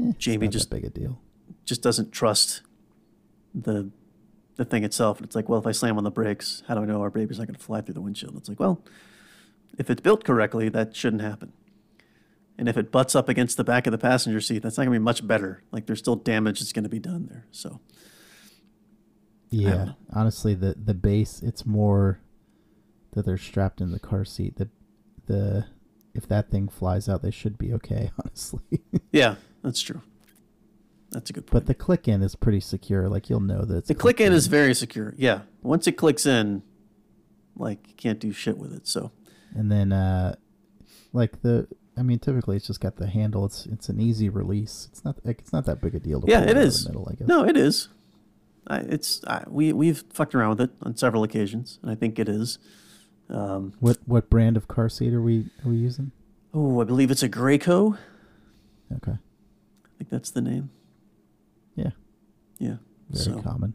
S2: Eh,
S1: Jamie just-
S2: big a deal.
S1: just doesn't trust the the thing itself. It's like, well, if I slam on the brakes, how do I know our baby's not going to fly through the windshield? It's like, well, if it's built correctly, that shouldn't happen. And if it butts up against the back of the passenger seat, that's not going to be much better. Like there's still damage that's going to be done there. So
S2: Yeah, honestly, the the base it's more that they're strapped in the car seat. The the if that thing flies out, they should be okay. *laughs* Honestly,
S1: yeah, that's true. That's a good point.
S2: but the click in is pretty secure. Like you'll know that it's
S1: the click in is very secure. Yeah, once it clicks in, like you can't do shit with it. So
S2: and then uh, like the I mean, typically it's just got the handle. It's it's an easy release. It's not like it's not that big a deal to
S1: Yeah, it
S2: the middle. I guess.
S1: No, it is. I, it's I, we we've fucked around with it on several occasions, and I think it is. Um,
S2: What what brand of car seat are we are we using?
S1: oh, I believe it's a Graco.
S2: Okay,
S1: I think that's the name.
S2: yeah,
S1: Yeah.
S2: very
S1: so
S2: common.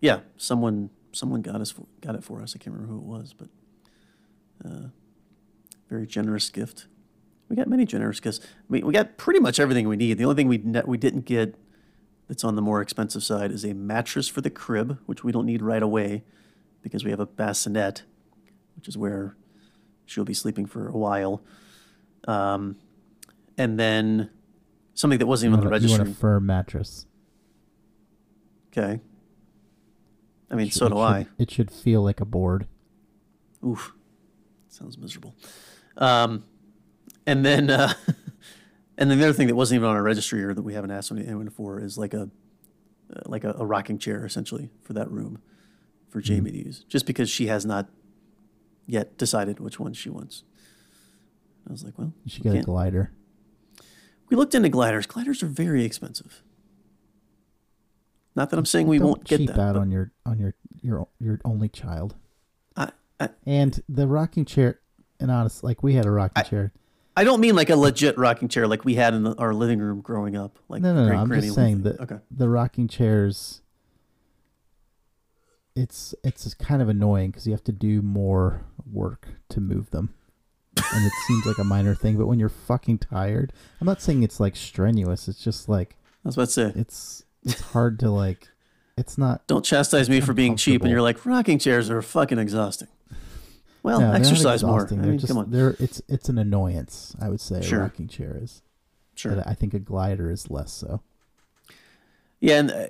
S1: yeah, someone someone got us for, got it for us. I can't remember who it was, but uh, very generous gift. We got many generous gifts. We we got pretty much everything we need. The only thing we ne- we didn't get that's on the more expensive side is a mattress for the crib, which we don't need right away because we have a bassinet, which is where she'll be sleeping for a while. Um, and then something that wasn't
S2: You
S1: even on the
S2: a, you want a firm mattress.
S1: okay. I mean,
S2: should-
S1: so
S2: it
S1: do
S2: should-
S1: I.
S2: It should feel like a board.
S1: Oof, sounds miserable. Um, and then, uh, *laughs* and then the other thing that wasn't even on our registry or that we haven't asked anyone for is like a, uh, like a, a rocking chair essentially for that room, for
S2: Mm-hmm.
S1: Jamie to use, just because she has not yet decided which one she wants. I was like, well,
S2: You should
S1: we
S2: get a
S1: can't-
S2: glider.
S1: we looked into gliders. Gliders are very expensive. Not that I'm saying we
S2: Don't
S1: won't get
S2: cheap
S1: that.
S2: out
S1: but
S2: on your on your your your only child.
S1: I, I,
S2: And the rocking chair, and honest, like we had a rocking chair.
S1: I don't mean like a legit rocking chair like we had in the, our living room growing up. Like
S2: No, no, no. I'm just saying that
S1: Okay.
S2: the rocking chairs. It's it's kind of annoying because you have to do more work to move them, and it seems like a minor thing. But when you're fucking tired, I'm not saying it's like strenuous. It's just like
S1: I was about to say,
S2: it's it's hard to like. It's not.
S1: don't chastise me for being cheap, and you're like rocking chairs are fucking exhausting. Well,
S2: no,
S1: exercise more. I mean,
S2: just
S1: come on.
S2: they're it's it's an annoyance. I would say
S1: Sure.
S2: a rocking chair is.
S1: Sure.
S2: But I think a glider is less so.
S1: Yeah, and uh,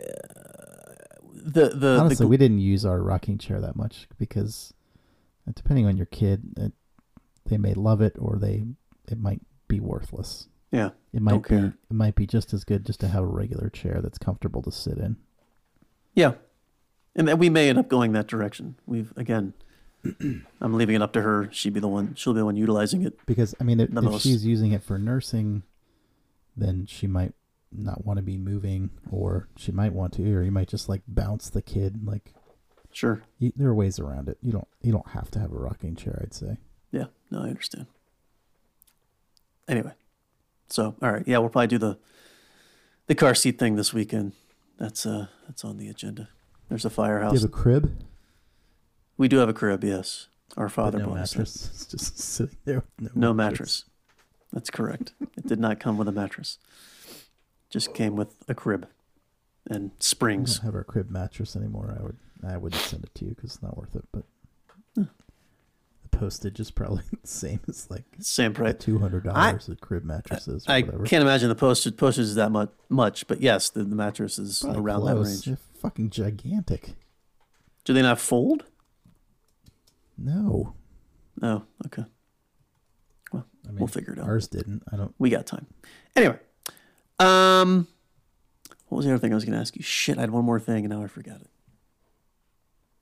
S1: the the
S2: Honestly,
S1: the,
S2: we didn't use our rocking chair that much because, uh, depending on your kid, it, they may love it or they it might be worthless.
S1: yeah,
S2: It might be
S1: care.
S2: it might be just as good just to have a regular chair that's comfortable to sit in.
S1: yeah, and we may end up going that direction. We've again, *clears throat* I'm leaving it up to her. She'd be the one. She'll be the one utilizing it.
S2: Because I mean, if, if she's using it for nursing, then she might not want to be moving, or she might want to, or you might just like bounce the kid. Like
S1: Sure.
S2: you, there are ways around it. You don't you don't have to have a rocking chair. I'd say.
S1: Yeah. No, I understand. Anyway, so all right, yeah, we'll probably do the the car seat thing this weekend. That's uh that's on the agenda. There's a
S2: Do
S1: firehouse.
S2: you have a crib?
S1: We do have a crib, yes. Our father
S2: no
S1: us.
S2: mattress. It's just *laughs* sitting there. With
S1: No mattress. That's correct. it did not come with a mattress. Just came with a crib and
S2: We
S1: springs.
S2: don't have our crib mattress anymore. I would I wouldn't send it to you because it's not worth it. But the postage is probably *laughs* the same as like
S1: Same price.
S2: two hundred dollars a crib mattress is. Or
S1: I
S2: whatever.
S1: can't imagine the postage postage is that much, much but yes, the, the mattress is
S2: Probably
S1: around
S2: close.
S1: that range.
S2: They're fucking gigantic.
S1: Do they not fold?
S2: No,
S1: Oh, okay.
S2: Well, I mean
S1: We'll figure it out.
S2: ours didn't. I don't.
S1: We got time. Anyway, um, what was the other thing I was going to ask you? Shit, I had one more thing and now I forgot it.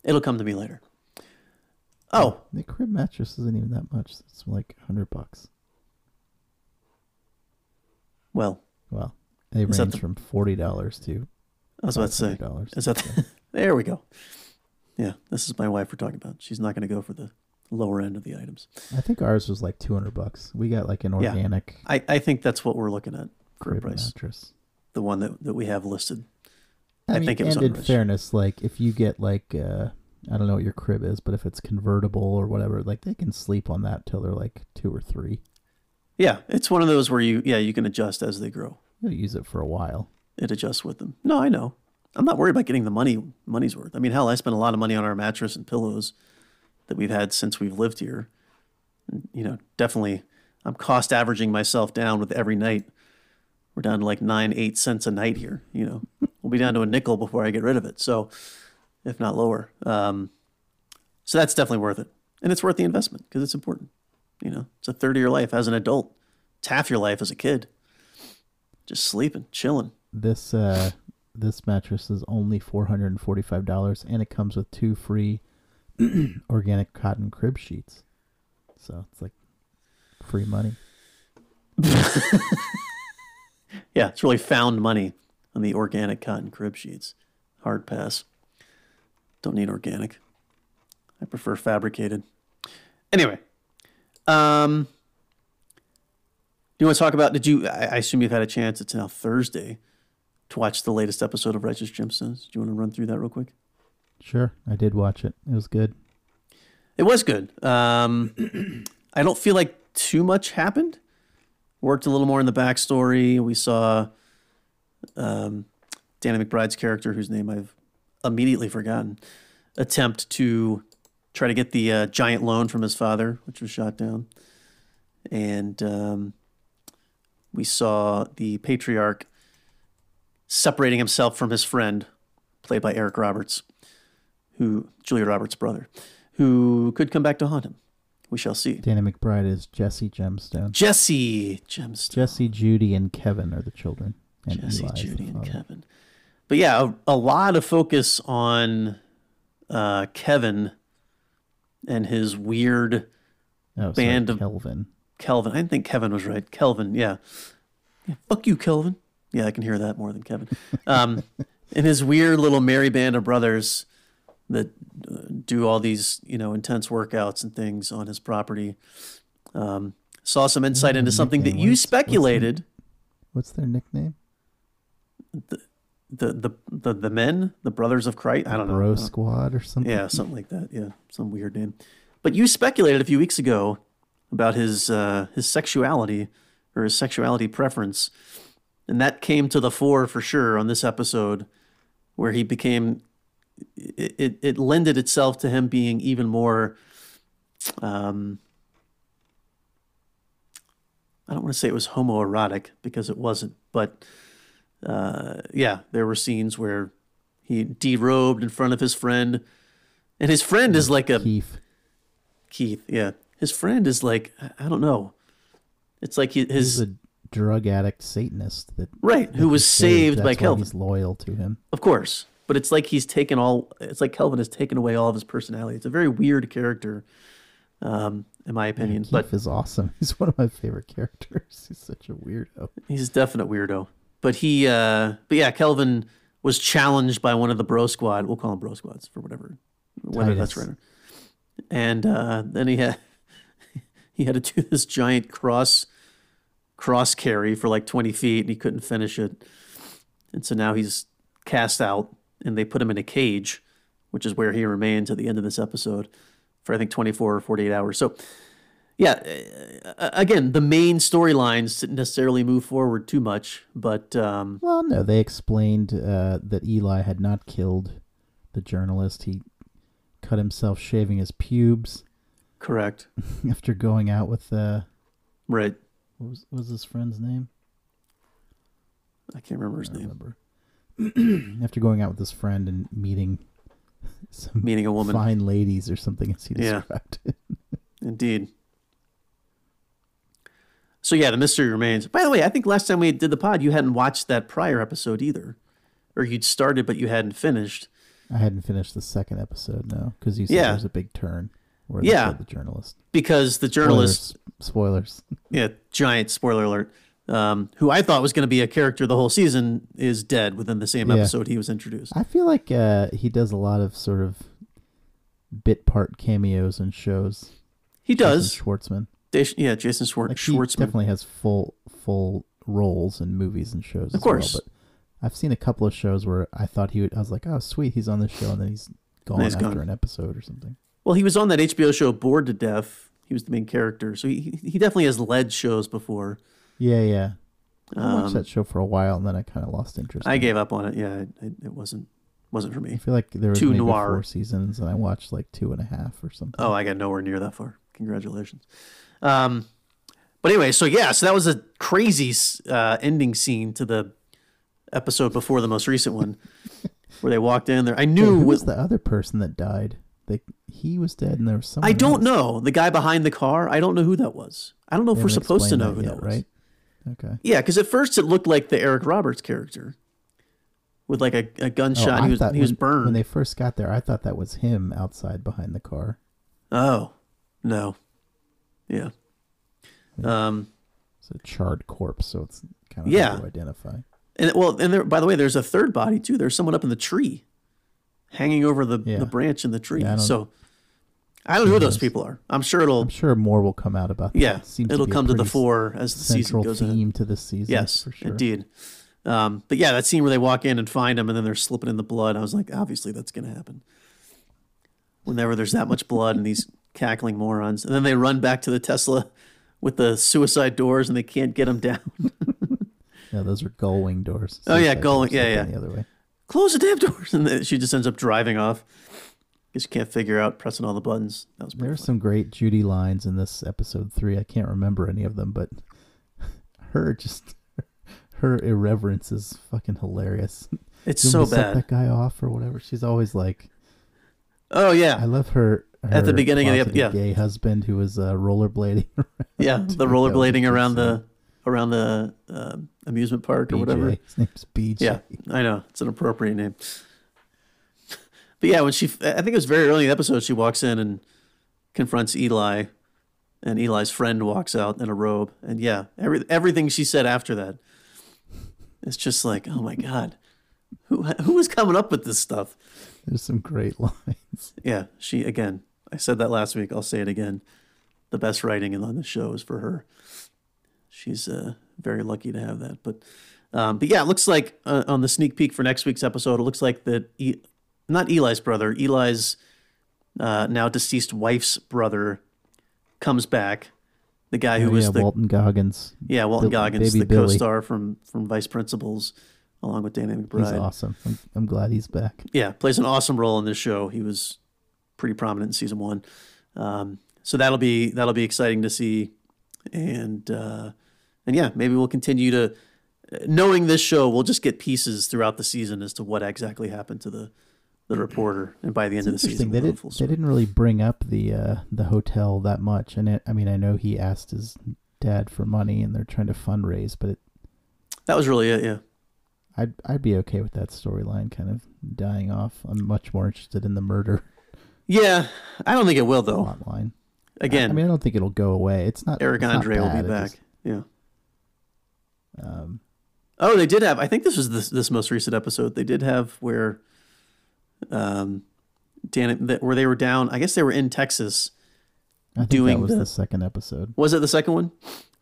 S1: It'll come to me later. Oh,
S2: The crib mattress isn't even that much. It's like hundred bucks.
S1: well,
S2: Well, they range
S1: the-
S2: from forty dollars to
S1: I was about to say,
S2: dollars.
S1: is that the, *laughs* there we go. Yeah, this is my wife we're talking about. She's not going to go for the lower end of the items.
S2: I think ours was like two hundred bucks. We got like an organic. Yeah.
S1: I, I think that's what we're looking at for price.
S2: mattress.
S1: The one that, that we have listed.
S2: I,
S1: I
S2: mean,
S1: think it was
S2: and in fairness, like if you get like uh, I don't know what your crib is, but if it's convertible or whatever, like they can sleep on that till they're like two or three.
S1: Yeah, it's one of those where you yeah you can adjust as they grow.
S2: You'll use it for a while.
S1: It adjusts with them. No, I know. I'm not worried about getting the money money's worth. I mean, hell, I spent a lot of money on our mattress and pillows that we've had since we've lived here. And, you know, definitely, I'm cost averaging myself down with every night. We're down to like nine, eight cents a night here. You know, we'll be down to a nickel before I get rid of it. So, if not lower. Um, so that's definitely worth it, and it's worth the investment because it's important. You know, it's a third of your life as an adult. It's half your life as a kid. Just sleeping, chilling.
S2: This uh, this mattress is only four hundred and it comes with two free *clears throat* organic cotton crib sheets. So it's like free money. *laughs*
S1: Yeah, it's really found money on the organic cotton crib sheets. Hard pass. Don't need organic. I prefer fabricated. Anyway, um, do you want to talk about? Did you? I, I assume you've had a chance. It's now Thursday to watch the latest episode of Righteous Gemstones. Do you want to run through that real quick?
S2: Sure, I did watch it. It was good.
S1: It was good. Um, *clears throat* I don't feel like too much happened. Worked a little more in the backstory. We saw um, Danny McBride's character, whose name I've immediately forgotten, attempt to try to get the uh, giant loan from his father, which was shot down. And um, we saw the patriarch separating himself from his friend, played by Eric Roberts, who Julia Roberts' brother, who could come back to haunt him. We shall see.
S2: Danny McBride is Jesse Gemstone.
S1: Jesse Gemstone.
S2: Jesse, Judy, and Kevin are the children, and
S1: Jesse,
S2: Eli
S1: Judy, and. Kevin. But yeah, a, a lot of focus on uh, Kevin and his weird
S2: Oh,
S1: band
S2: sorry,
S1: of-
S2: Kelvin.
S1: Kelvin. I didn't think Kevin was right. Kelvin, yeah. yeah. Fuck you, Kelvin. Yeah, I can hear that more than Kevin. Um, *laughs* and his weird little merry band of brothers that uh, do all these, you know, intense workouts and things on his property. Um, saw some insight into something that you
S2: What's- what's the-
S1: speculated.
S2: What's their nickname?
S1: the, the the the the men, the brothers of Christ. I don't know.
S2: Bro Squad or something.
S1: Yeah, something like that. Yeah, some weird name. But you speculated a few weeks ago about his uh, his sexuality or his sexuality preference, and that came to the fore for sure on this episode, where he became. It it, it lended itself to him being even more. Um, I don't want to say it was homoerotic because it wasn't, but uh, yeah, there were scenes where he derobed in front of his friend, and his friend is like a
S2: Keith.
S1: Keith. Yeah, his friend is like I- don't know. It's like he, his
S2: a drug addict Satanist that
S1: right
S2: that
S1: who was
S2: he
S1: saved by Kelvin,
S2: He's loyal to him.
S1: of course. But it's like he's taken all. It's like Kelvin has taken away all of his personality. It's a very weird character, um, in my opinion.
S2: Keith
S1: But
S2: is awesome. *laughs* He's one of my favorite characters. *laughs* He's such a weirdo.
S1: he's a definite weirdo. but he, uh, but yeah, Kelvin was challenged by one of the Bro Squad. We'll call them Bro Squads for whatever, whether that's right. And uh, then he had *laughs* he had to do this giant cross cross carry for like 20 feet, and he couldn't finish it. And so now he's cast out, and they put him in a cage, which is where he remained to the end of this episode for I think 24 or 48 hours. So, yeah, again, the main storylines didn't necessarily move forward too much, but um,
S2: Well, no, they explained uh, that Eli had not killed the journalist. He cut himself shaving his pubes
S1: correct, *laughs*
S2: after going out with uh,
S1: right?
S2: What was, what was his friend's name?
S1: I can't remember his
S2: I
S1: name.
S2: remember. *clears throat* after going out with his friend and meeting *laughs* some
S1: Meeting a woman,
S2: fine ladies or something, as he
S1: Yeah.
S2: described it. *laughs*
S1: indeed. So yeah, the mystery remains. By the way, I think last time we did the pod, you hadn't watched that prior episode either, or you'd started but you hadn't finished.
S2: I hadn't finished the second episode, no, because you said
S1: Yeah.
S2: there's a big turn where
S1: Yeah.
S2: they killed the journalist.
S1: because the journalist,
S2: Spoilers. Spoilers.
S1: yeah, giant spoiler alert, um, who I thought was going to be a character the whole season, is dead within the same
S2: Yeah.
S1: episode he was introduced.
S2: I feel like uh, he does a lot of sort of bit part cameos and shows.
S1: He does,
S2: Jason Schwartzman.
S1: Yeah, Jason Schwar-
S2: Like he
S1: Schwartzman.
S2: definitely has full full roles in movies and shows.
S1: Of course.
S2: well, but I've seen a couple of shows where I thought he would. I was like, oh sweet, he's on this show, and then he's gone
S1: he's
S2: after
S1: gone.
S2: an episode or something.
S1: Well, he was on that HBO show Bored to Death. He was the main character, so he he definitely has led shows before.
S2: Yeah, yeah. I watched
S1: Um,
S2: that show for a while, and then I kind of lost interest.
S1: I
S2: in it.
S1: gave up on it. Yeah, it, it, it wasn't wasn't for me.
S2: I feel like there was
S1: Too
S2: maybe
S1: noir.
S2: four seasons, and I watched like two and a half or something.
S1: Oh, I got nowhere near that far. Congratulations. Um, but anyway, so yeah, so that was a crazy uh, ending scene to the episode before the most recent one, *laughs* where they walked in there. I
S2: Wait,
S1: knew
S2: who was the other person that died? They, he was dead, and there was someone.
S1: I don't
S2: else.
S1: know the guy behind the car. I don't know who that was. I don't know if we're supposed to know who
S2: yet,
S1: that was.
S2: right? Okay.
S1: Yeah, because at first it looked like the Eric Roberts character with like a, a
S2: Oh,
S1: gunshot.
S2: I
S1: he was he was
S2: when,
S1: burned.
S2: when they first got there. I thought that was him outside behind the car.
S1: Oh, no. Yeah. Um,
S2: It's a charred corpse, so it's kind of
S1: Yeah.
S2: hard to identify.
S1: and well, and there, by the way, there's a third body too. There's someone up in the tree, hanging over the,
S2: Yeah.
S1: the branch in the tree.
S2: Yeah, I
S1: so I don't know who those people are. I'm sure it'll,
S2: I'm sure more will come out about that.
S1: yeah,
S2: It
S1: it'll
S2: a
S1: come to the fore as the season goes on.
S2: theme to the season.
S1: Yes,
S2: for sure.
S1: indeed. Um, but yeah, that scene where they walk in and find him, and then they're slipping in the blood. I was like, obviously that's going to happen. Whenever there's that much blood and these *laughs* cackling morons, and then they run back to the Tesla with the suicide doors, and they can't get them down. *laughs*
S2: Yeah, those are gull wing doors.
S1: Oh, yeah, gull wing- yeah, yeah.
S2: The other way.
S1: Close the damn doors, *laughs* and then she just ends up driving off because you can't figure out pressing all the buttons. That was
S2: There are
S1: funny.
S2: some great Judy lines in this episode three. I can't remember any of them, but *laughs* her just *laughs* her irreverence is fucking hilarious.
S1: It's so bad.
S2: that guy off or whatever. She's always like,
S1: Oh yeah."
S2: I love her.
S1: At the beginning of the yeah.
S2: gay husband who was uh, rollerblading. around.
S1: yeah, the rollerblading around the around the uh, amusement park or whatever.
S2: BJ. His name's BJ.
S1: Yeah, I know it's an appropriate name. But yeah, when she, I think it was very early in the episode, she walks in and confronts Eli, and Eli's friend walks out in a robe, and yeah, every everything she said after that, it's just like, oh my god, who who was coming up with this stuff?
S2: There's some great *laughs* lines.
S1: Yeah, she again. I said that last week. I'll say it again. The best writing on the show is for her. She's uh, very lucky to have that. But um, but yeah, it looks like uh, on the sneak peek for next week's episode, it looks like that e- not Eli's brother, Eli's uh, now deceased wife's brother comes back. The guy who
S2: Oh,
S1: was
S2: yeah,
S1: the
S2: Walton Goggins.
S1: yeah Walton
S2: Bill-
S1: Goggins, the
S2: Billy.
S1: co-star from from Vice Principals, along with Danny McBride.
S2: He's awesome. I'm, I'm glad he's back.
S1: yeah, plays an awesome role in this show. He was pretty prominent in season one, um, so that'll be that'll be exciting to see, and uh, and yeah, maybe we'll continue to knowing this show. We'll just get pieces throughout the season as to what exactly happened to the the reporter, and by the end of the season,
S2: They did. They didn't really bring up the uh, the hotel that much, and it, I mean, I know he asked his dad for money, and they're trying to fundraise, but it,
S1: That was really it. Yeah,
S2: I'd I'd be okay with that storyline kind of dying off. I'm much more interested in the murder
S1: yeah. I don't think it will though. Again,
S2: I mean, I don't think it'll go away. It's not.
S1: Eric
S2: it's not
S1: Andre will be back.
S2: just,
S1: yeah,
S2: um,
S1: Oh, they did have. I think this was this this most recent episode. They did have where, um, Dan, that where they were down. I guess they were in Texas.
S2: I think
S1: Doing
S2: that was
S1: the-
S2: the, second episode.
S1: Was it the second one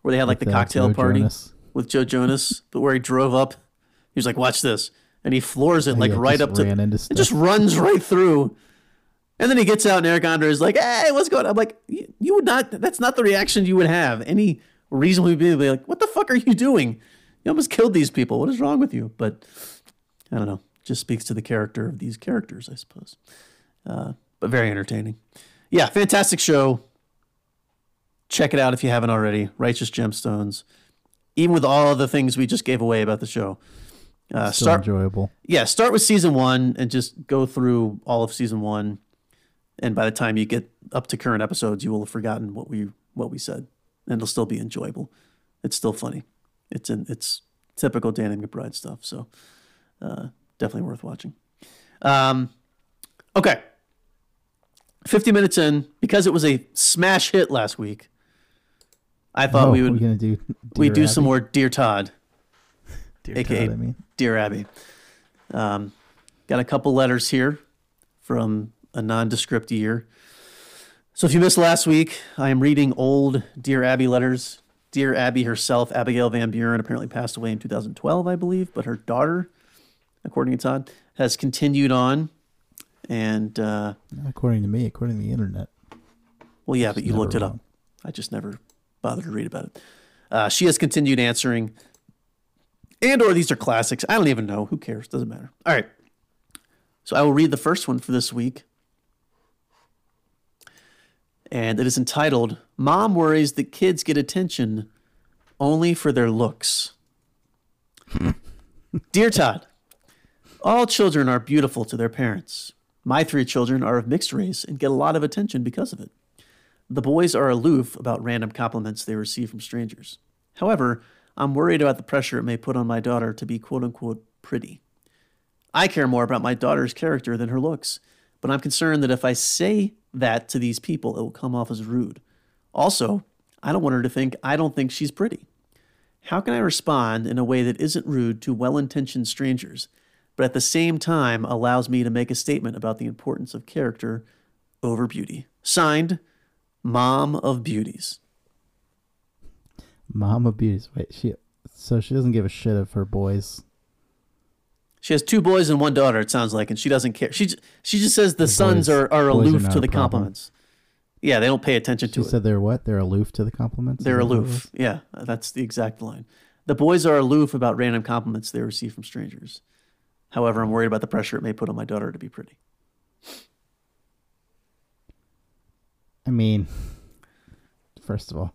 S1: where they had like the
S2: With, uh,
S1: cocktail
S2: Joe
S1: party
S2: Jonas.
S1: with Joe Jonas, but where he drove up? He was like, "Watch this," and he floors it
S2: Oh,
S1: like
S2: yeah,
S1: right up to. It just runs right through. And then he gets out, and Eric Andre is like, "Hey, what's going on?" I'm like, "You you would not. That's not the reaction you would have. Any would be like, "What the fuck are you doing? You almost killed these people. What is wrong with you?" But I don't know. Just speaks to the character of these characters, I suppose. Uh, but very entertaining. Yeah, fantastic show. Check it out if you haven't already. Righteous Gemstones. Even with all of the things we just gave away about the show. Uh,
S2: Still
S1: start
S2: enjoyable.
S1: yeah, start with season one and just go through all of season one. And by the time you get up to current episodes, you will have forgotten what we what we said, and it'll still be enjoyable. It's still funny. It's in it's typical Danny McBride stuff. So uh, definitely worth watching. Um, okay, fifty minutes in because it was a smash hit last week. I thought
S2: oh,
S1: we would
S2: gonna do.
S1: we do some more Dear Todd. *laughs*
S2: Dear
S1: aka
S2: Todd, I mean,
S1: Dear Abby. Um, got a couple letters here from a nondescript year. So if you missed last week, I am reading old Dear Abby letters. Dear Abby herself, Abigail Van Buren, apparently passed away in 2012, I believe, but her daughter, according to Todd, has continued on. And, uh,
S2: not according to me, according to the internet.
S1: well, yeah, but you looked it up.
S2: wrong.
S1: I just never bothered to read about it. Uh, she has continued answering, and or these are classics. I don't even know. Who cares? Doesn't matter. All right. So I will read the first one for this week, and it is entitled "Mom worries that kids get attention only for their looks." Hmm. Dear Todd, all children are beautiful to their parents. My three children are of mixed race and get a lot of attention because of it. The boys are aloof about random compliments they receive from strangers. However, I'm worried about the pressure it may put on my daughter to be quote unquote pretty. I care more about my daughter's character than her looks, but I'm concerned that if I say that to these people, it will come off as rude. Also, I don't want her to think I don't think she's pretty. How can I respond in a way that isn't rude to well intentioned strangers, but at the same time allows me to make a statement about the importance of character over beauty? Signed, Mom of Beauties.
S2: Mom of Beauties. Wait, she. So she doesn't give a shit of her boys.
S1: She has two boys and one daughter. It sounds like, and she doesn't care. She she just says the, sons
S2: boys-
S1: are, are
S2: are
S1: aloof
S2: not
S1: to the compliments. Yeah, they don't pay attention
S2: She
S1: to it.
S2: said they're what? They're aloof to the compliments.
S1: They're aloof. Yeah, that's the exact line. The boys are aloof about random compliments they receive from strangers. However, I'm worried about the pressure it may put on my daughter to be pretty.
S2: I mean, first of all,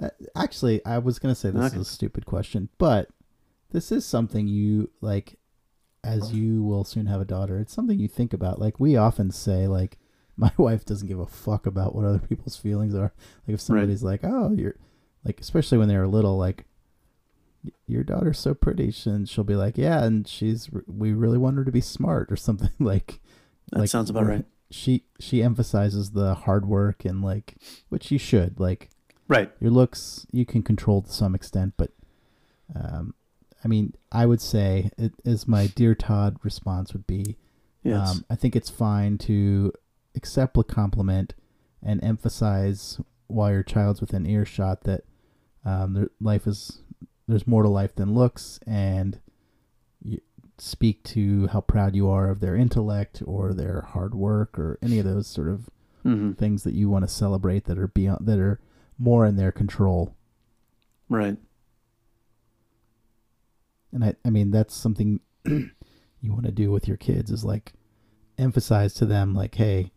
S2: uh, actually, I was gonna say this
S1: Okay.
S2: is a stupid question, but this is something you like. As you will soon have a daughter, it's something you think about. Like we often say, like *laughs* my wife doesn't give a fuck about what other people's feelings are. Like if somebody's like, "Oh, you're," like especially when they're little, like your daughter's so pretty, and she'll be like, "Yeah," and she's we really want her to be smart or *laughs* something like.
S1: That sounds about right.
S2: She she emphasizes the hard work and like which you should like
S1: Right.
S2: your looks you can control to some extent, but um, I mean I would say it is my dear Todd response would be
S1: Yes.
S2: um, I think it's fine to accept a compliment and emphasize while your child's within earshot that um, their life is there's more to life than looks, and you speak to how proud you are of their intellect or their hard work or any of those sort of
S1: hmm
S2: things that you want to celebrate that are beyond that are more in their control.
S1: Right.
S2: And I, I mean, that's something *clears throat* you want to do with your kids is like emphasize to them, like, hey,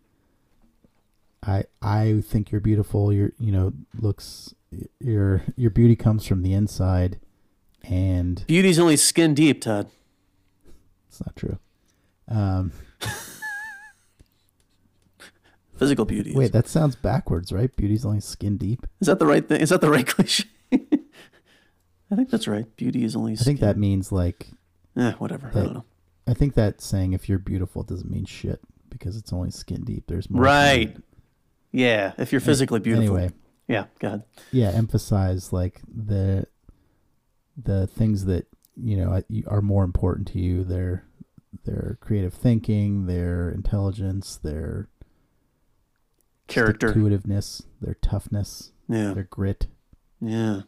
S2: I, I think you're beautiful. Your, you know, looks, your, your beauty comes from the inside, and
S1: Beauty's only skin deep, Todd.
S2: it's not true. Um, *laughs*
S1: Physical beauty.
S2: wait, that sounds backwards, right? Beauty's only skin deep.
S1: Is that the right thing? Is that the right *laughs* cliche? I think that's right. Beauty is only
S2: I
S1: skin.
S2: think that means like,
S1: Eh, whatever. I don't know.
S2: I think that saying if you're beautiful doesn't mean shit because it's only skin deep. There's more.
S1: Right. Yeah. If you're physically beautiful.
S2: Anyway,
S1: Yeah. God.
S2: yeah, emphasize like the the things that you know are more important to you. Their their creative thinking, their intelligence, their
S1: Character.
S2: intuitiveness, their toughness,
S1: Yeah.
S2: their grit.
S1: Yeah.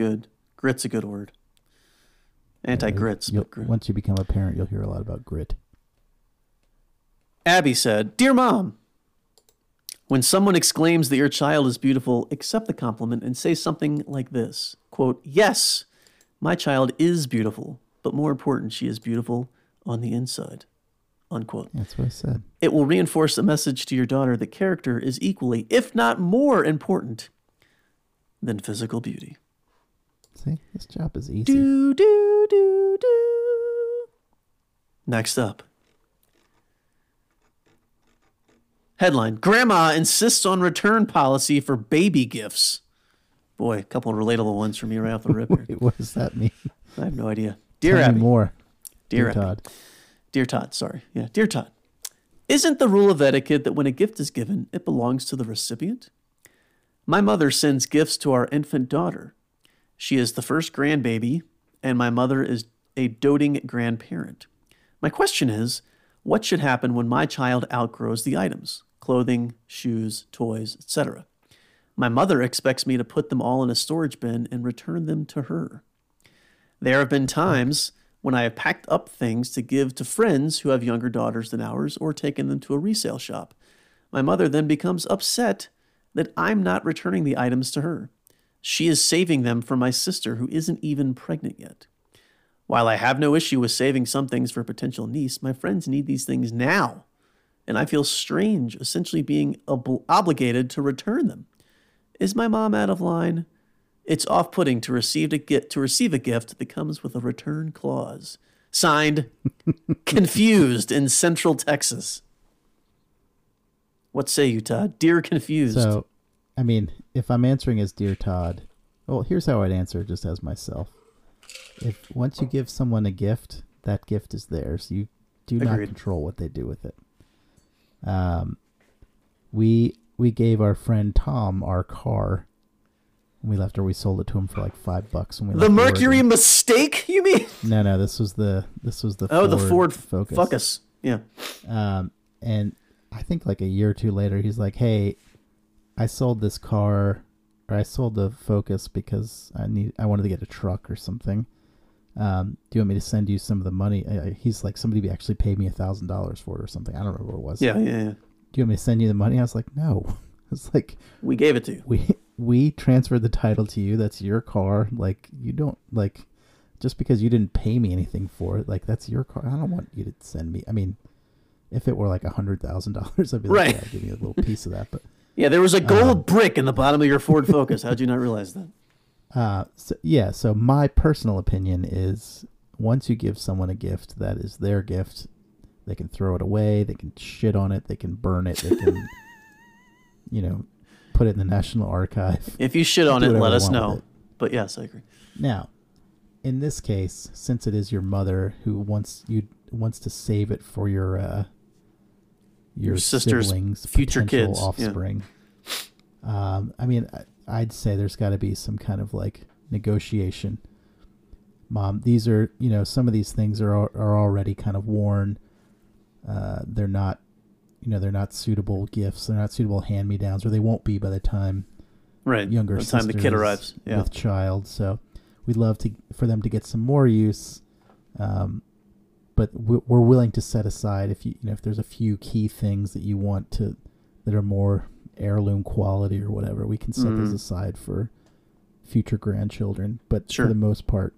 S1: Good. Grit's a good word. Anti grits.
S2: You'll-
S1: grit.
S2: Once you become a parent, you'll hear a lot about grit.
S1: Abby said, Dear Mom, when someone exclaims that your child is beautiful, accept the compliment and say something like this quote, Yes, my child is beautiful, but more important, she is beautiful on the inside. Unquote.
S2: That's what I said.
S1: It will reinforce the message to your daughter that character is equally, if not more important, than physical beauty.
S2: See, this job is easy.
S1: Do, do, do, do. Next up. Headline Grandma insists on return policy for baby gifts. Boy, a couple of relatable ones from you right *laughs* off the rip here.
S2: Wait, what does that mean?
S1: I have no idea. Dear
S2: Tell me
S1: Abby.
S2: more.
S1: Dear,
S2: Dear Todd.
S1: Dear Todd, sorry. Yeah, Dear Todd. Isn't the rule of etiquette that when a gift is given, it belongs to the recipient? My mother sends gifts to our infant daughter. She is the first grandbaby, and my mother is a doting grandparent. My question is what should happen when my child outgrows the items clothing, shoes, toys, etc.? My mother expects me to put them all in a storage bin and return them to her. There have been times when I have packed up things to give to friends who have younger daughters than ours or taken them to a resale shop. My mother then becomes upset that I'm not returning the items to her. She is saving them for my sister who isn't even pregnant yet. While I have no issue with saving some things for a potential niece, my friends need these things now. And I feel strange essentially being ob- obligated to return them. Is my mom out of line? It's off-putting to receive a gift to receive a gift that comes with a return clause. Signed, *laughs* confused in Central Texas. What say you, Todd? Dear confused.
S2: So, I mean, if I'm answering as Dear Todd, well, here's how I'd answer just as myself. If once you give someone a gift, that gift is theirs. You do not control what they do with it. Um, we we gave our friend Tom our car. When we left or we sold it to him for like five bucks. When we
S1: the Mercury
S2: Oregon.
S1: mistake, you mean?
S2: No, no, this was the this was the
S1: Oh, the Ford
S2: Focus.
S1: Focus. Yeah.
S2: Um, and I think like a year or two later, he's like, "Hey, I sold this car, or I sold the Focus because I need, I wanted to get a truck or something. Um, do you want me to send you some of the money?" I, he's like, "Somebody actually paid me a thousand dollars for it or something. I don't remember what it was.
S1: Yeah, yeah, yeah.
S2: Do you want me to send you the money?" I was like, "No." *laughs* It's like
S1: We gave it to you.
S2: we we transferred the title to you. That's your car. Like you don't like just because you didn't pay me anything for it. Like that's your car. I don't want you to send me. I mean, if it were like a hundred thousand dollars, I'd be like,
S1: Right.
S2: yeah, give me a little piece of that. But
S1: Yeah, there was a
S2: Um,
S1: gold brick in the bottom of your Ford Focus. How'd you not realize that?
S2: uh, so, yeah. So my personal opinion is, once you give someone a gift, that is their gift. They can throw it away. They can shit on it. They can burn it. They can, *laughs* you know, put it in the National Archive.
S1: If you shit on it, let us know. But yes, I agree.
S2: Now, in this case, since it is your mother who wants you wants to save it for your uh, your,
S1: sister's
S2: siblings,
S1: future kids, yeah.
S2: offspring. Um, I mean, I'd say there's got to be some kind of like negotiation. Mom, these are you know some of these things are are already kind of worn. Uh, they're not, you know, they're not suitable gifts. They're not suitable hand me downs, or they won't be by the time
S1: Right.
S2: younger
S1: By the time the kid arrives. Yeah.
S2: with child. So we'd love to for them to get some more use, um, but we- we're willing to set aside if you you know if there's a few key things that you want to that are more heirloom quality or whatever, we can set those
S1: Mhm.
S2: aside for future grandchildren. But
S1: Sure.
S2: for the most part,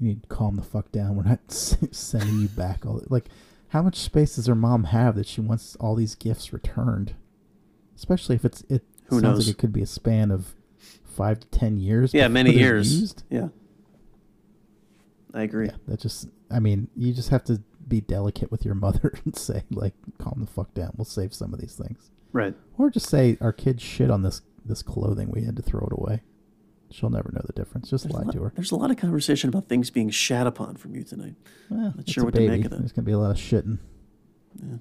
S2: you need to calm the fuck down. *laughs* We're not sending you back all like. How much space does her mom have that she wants all these gifts returned? Especially if it's it
S1: Who
S2: sounds
S1: knows?
S2: like it could be a span of five to ten years.
S1: Yeah, many years.
S2: Used.
S1: Yeah. I agree.
S2: Yeah, that just. I mean, you just have to be delicate with your *laughs* mother and say like, calm the fuck down. We'll save some of these things,
S1: Right.
S2: or just say our kids shit on this this clothing. We had to throw it away. She'll never know the difference. Just
S1: There's
S2: lie
S1: lot,
S2: to her.
S1: there's a lot of conversation about things being shat upon from you tonight.
S2: Well,
S1: Not sure
S2: a
S1: what to make
S2: baby.
S1: of that.
S2: There's gonna be a lot of shitting. Yeah.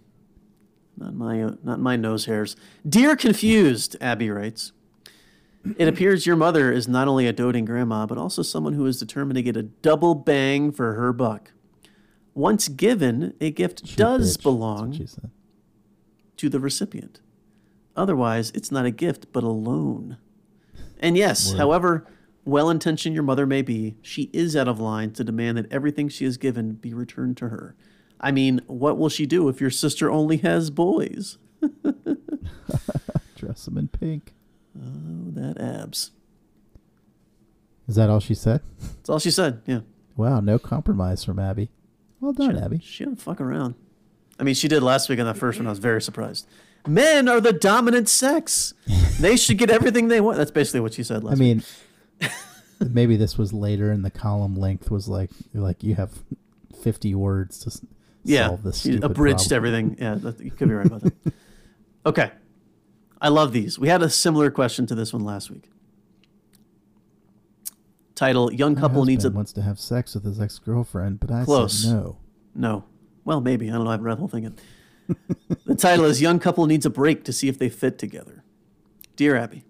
S1: Not my uh, not my nose hairs. Dear confused, Abby writes. It appears your mother is not only a doting grandma, but also someone who is determined to get a double bang for her buck. Once given, a gift
S2: Cheap
S1: does
S2: bitch.
S1: Belong to the recipient. Otherwise, it's not a gift, but a loan. And yes,
S2: Word.
S1: however well intentioned your mother may be, she is out of line to demand that everything she has given be returned to her. I mean, what will she do if your sister only has boys? *laughs*
S2: Dress them in pink.
S1: Oh, that abs.
S2: Is that all she said?
S1: That's all she said. Yeah.
S2: Wow, no compromise from Abby. Well done,
S1: She,
S2: Abby.
S1: she didn't fuck around. I mean, she did last week on that first one. I was very surprised. Men are the dominant sex. They should get everything they want. That's basically what she said last
S2: I mean, *laughs* maybe this was later, and the column length was like like you have fifty words to
S1: Yeah,
S2: solve this. stupid
S1: abridged
S2: problem.
S1: everything. Yeah, that, you could be right about that. *laughs* okay, I love these. We had a similar question to this one last week. Title: Young
S2: My
S1: couple needs a
S2: wants to have sex with his ex girlfriend, but I
S1: Close.
S2: said no.
S1: no. Well, maybe I don't know. I haven't read the whole thing yet. the title is "Young couple needs a break to see if they fit together." Dear Abby,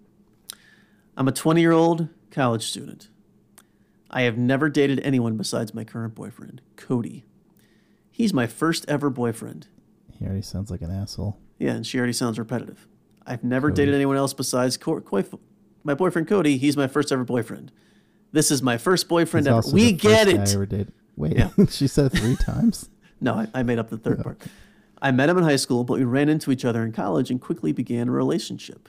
S1: I'm a 20 year old college student. I have never dated anyone besides my current boyfriend, Cody. He's my first ever boyfriend.
S2: He already sounds like an asshole.
S1: Yeah, and she already sounds repetitive. I've never
S2: Cody.
S1: dated anyone else besides Co- Koi- my boyfriend Cody. He's my first ever boyfriend. This is my first boyfriend ever. We get
S2: guy I
S1: it.
S2: ever dated. Wait,
S1: Yeah. *laughs*
S2: she said it three times. *laughs*
S1: No, I, I made up the third part. I met him in high school, but we ran into each other in college and quickly began a relationship.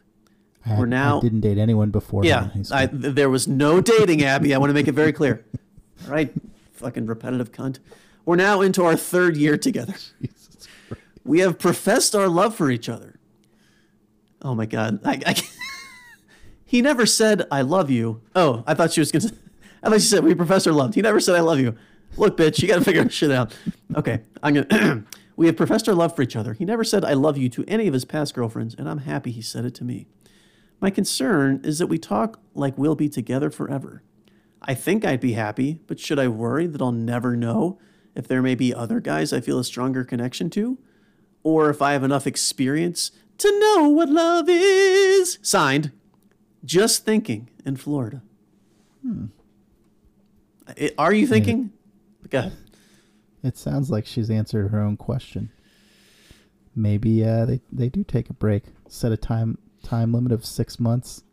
S2: I
S1: We're now-
S2: I didn't date anyone before.
S1: Yeah,
S2: in high school.
S1: I, there was no dating, Abby. I want to make it very clear. *laughs* All right, fucking repetitive cunt. We're now into our third year together. We have professed our love for each other. Oh my god. I, I he never said I love you. Oh, I thought she was gonna *laughs* I thought she said we Professor loved. He never said I love you. Look, bitch, you gotta *laughs* figure shit out. Okay. I'm gonna *clears throat* we have professed our love for each other. He never said I love you to any of his past girlfriends, and I'm happy he said it to me. My concern is that we talk like we'll be together forever. I think I'd be happy, but should I worry that I'll never know if there may be other guys I feel a stronger connection to? Or if I have enough experience to know what love is? Signed, Just Thinking in Florida. I- Are you thinking? Ahead.
S2: It sounds like she's answered her own question. Maybe uh, they they do take a break. Set a time time limit of six months.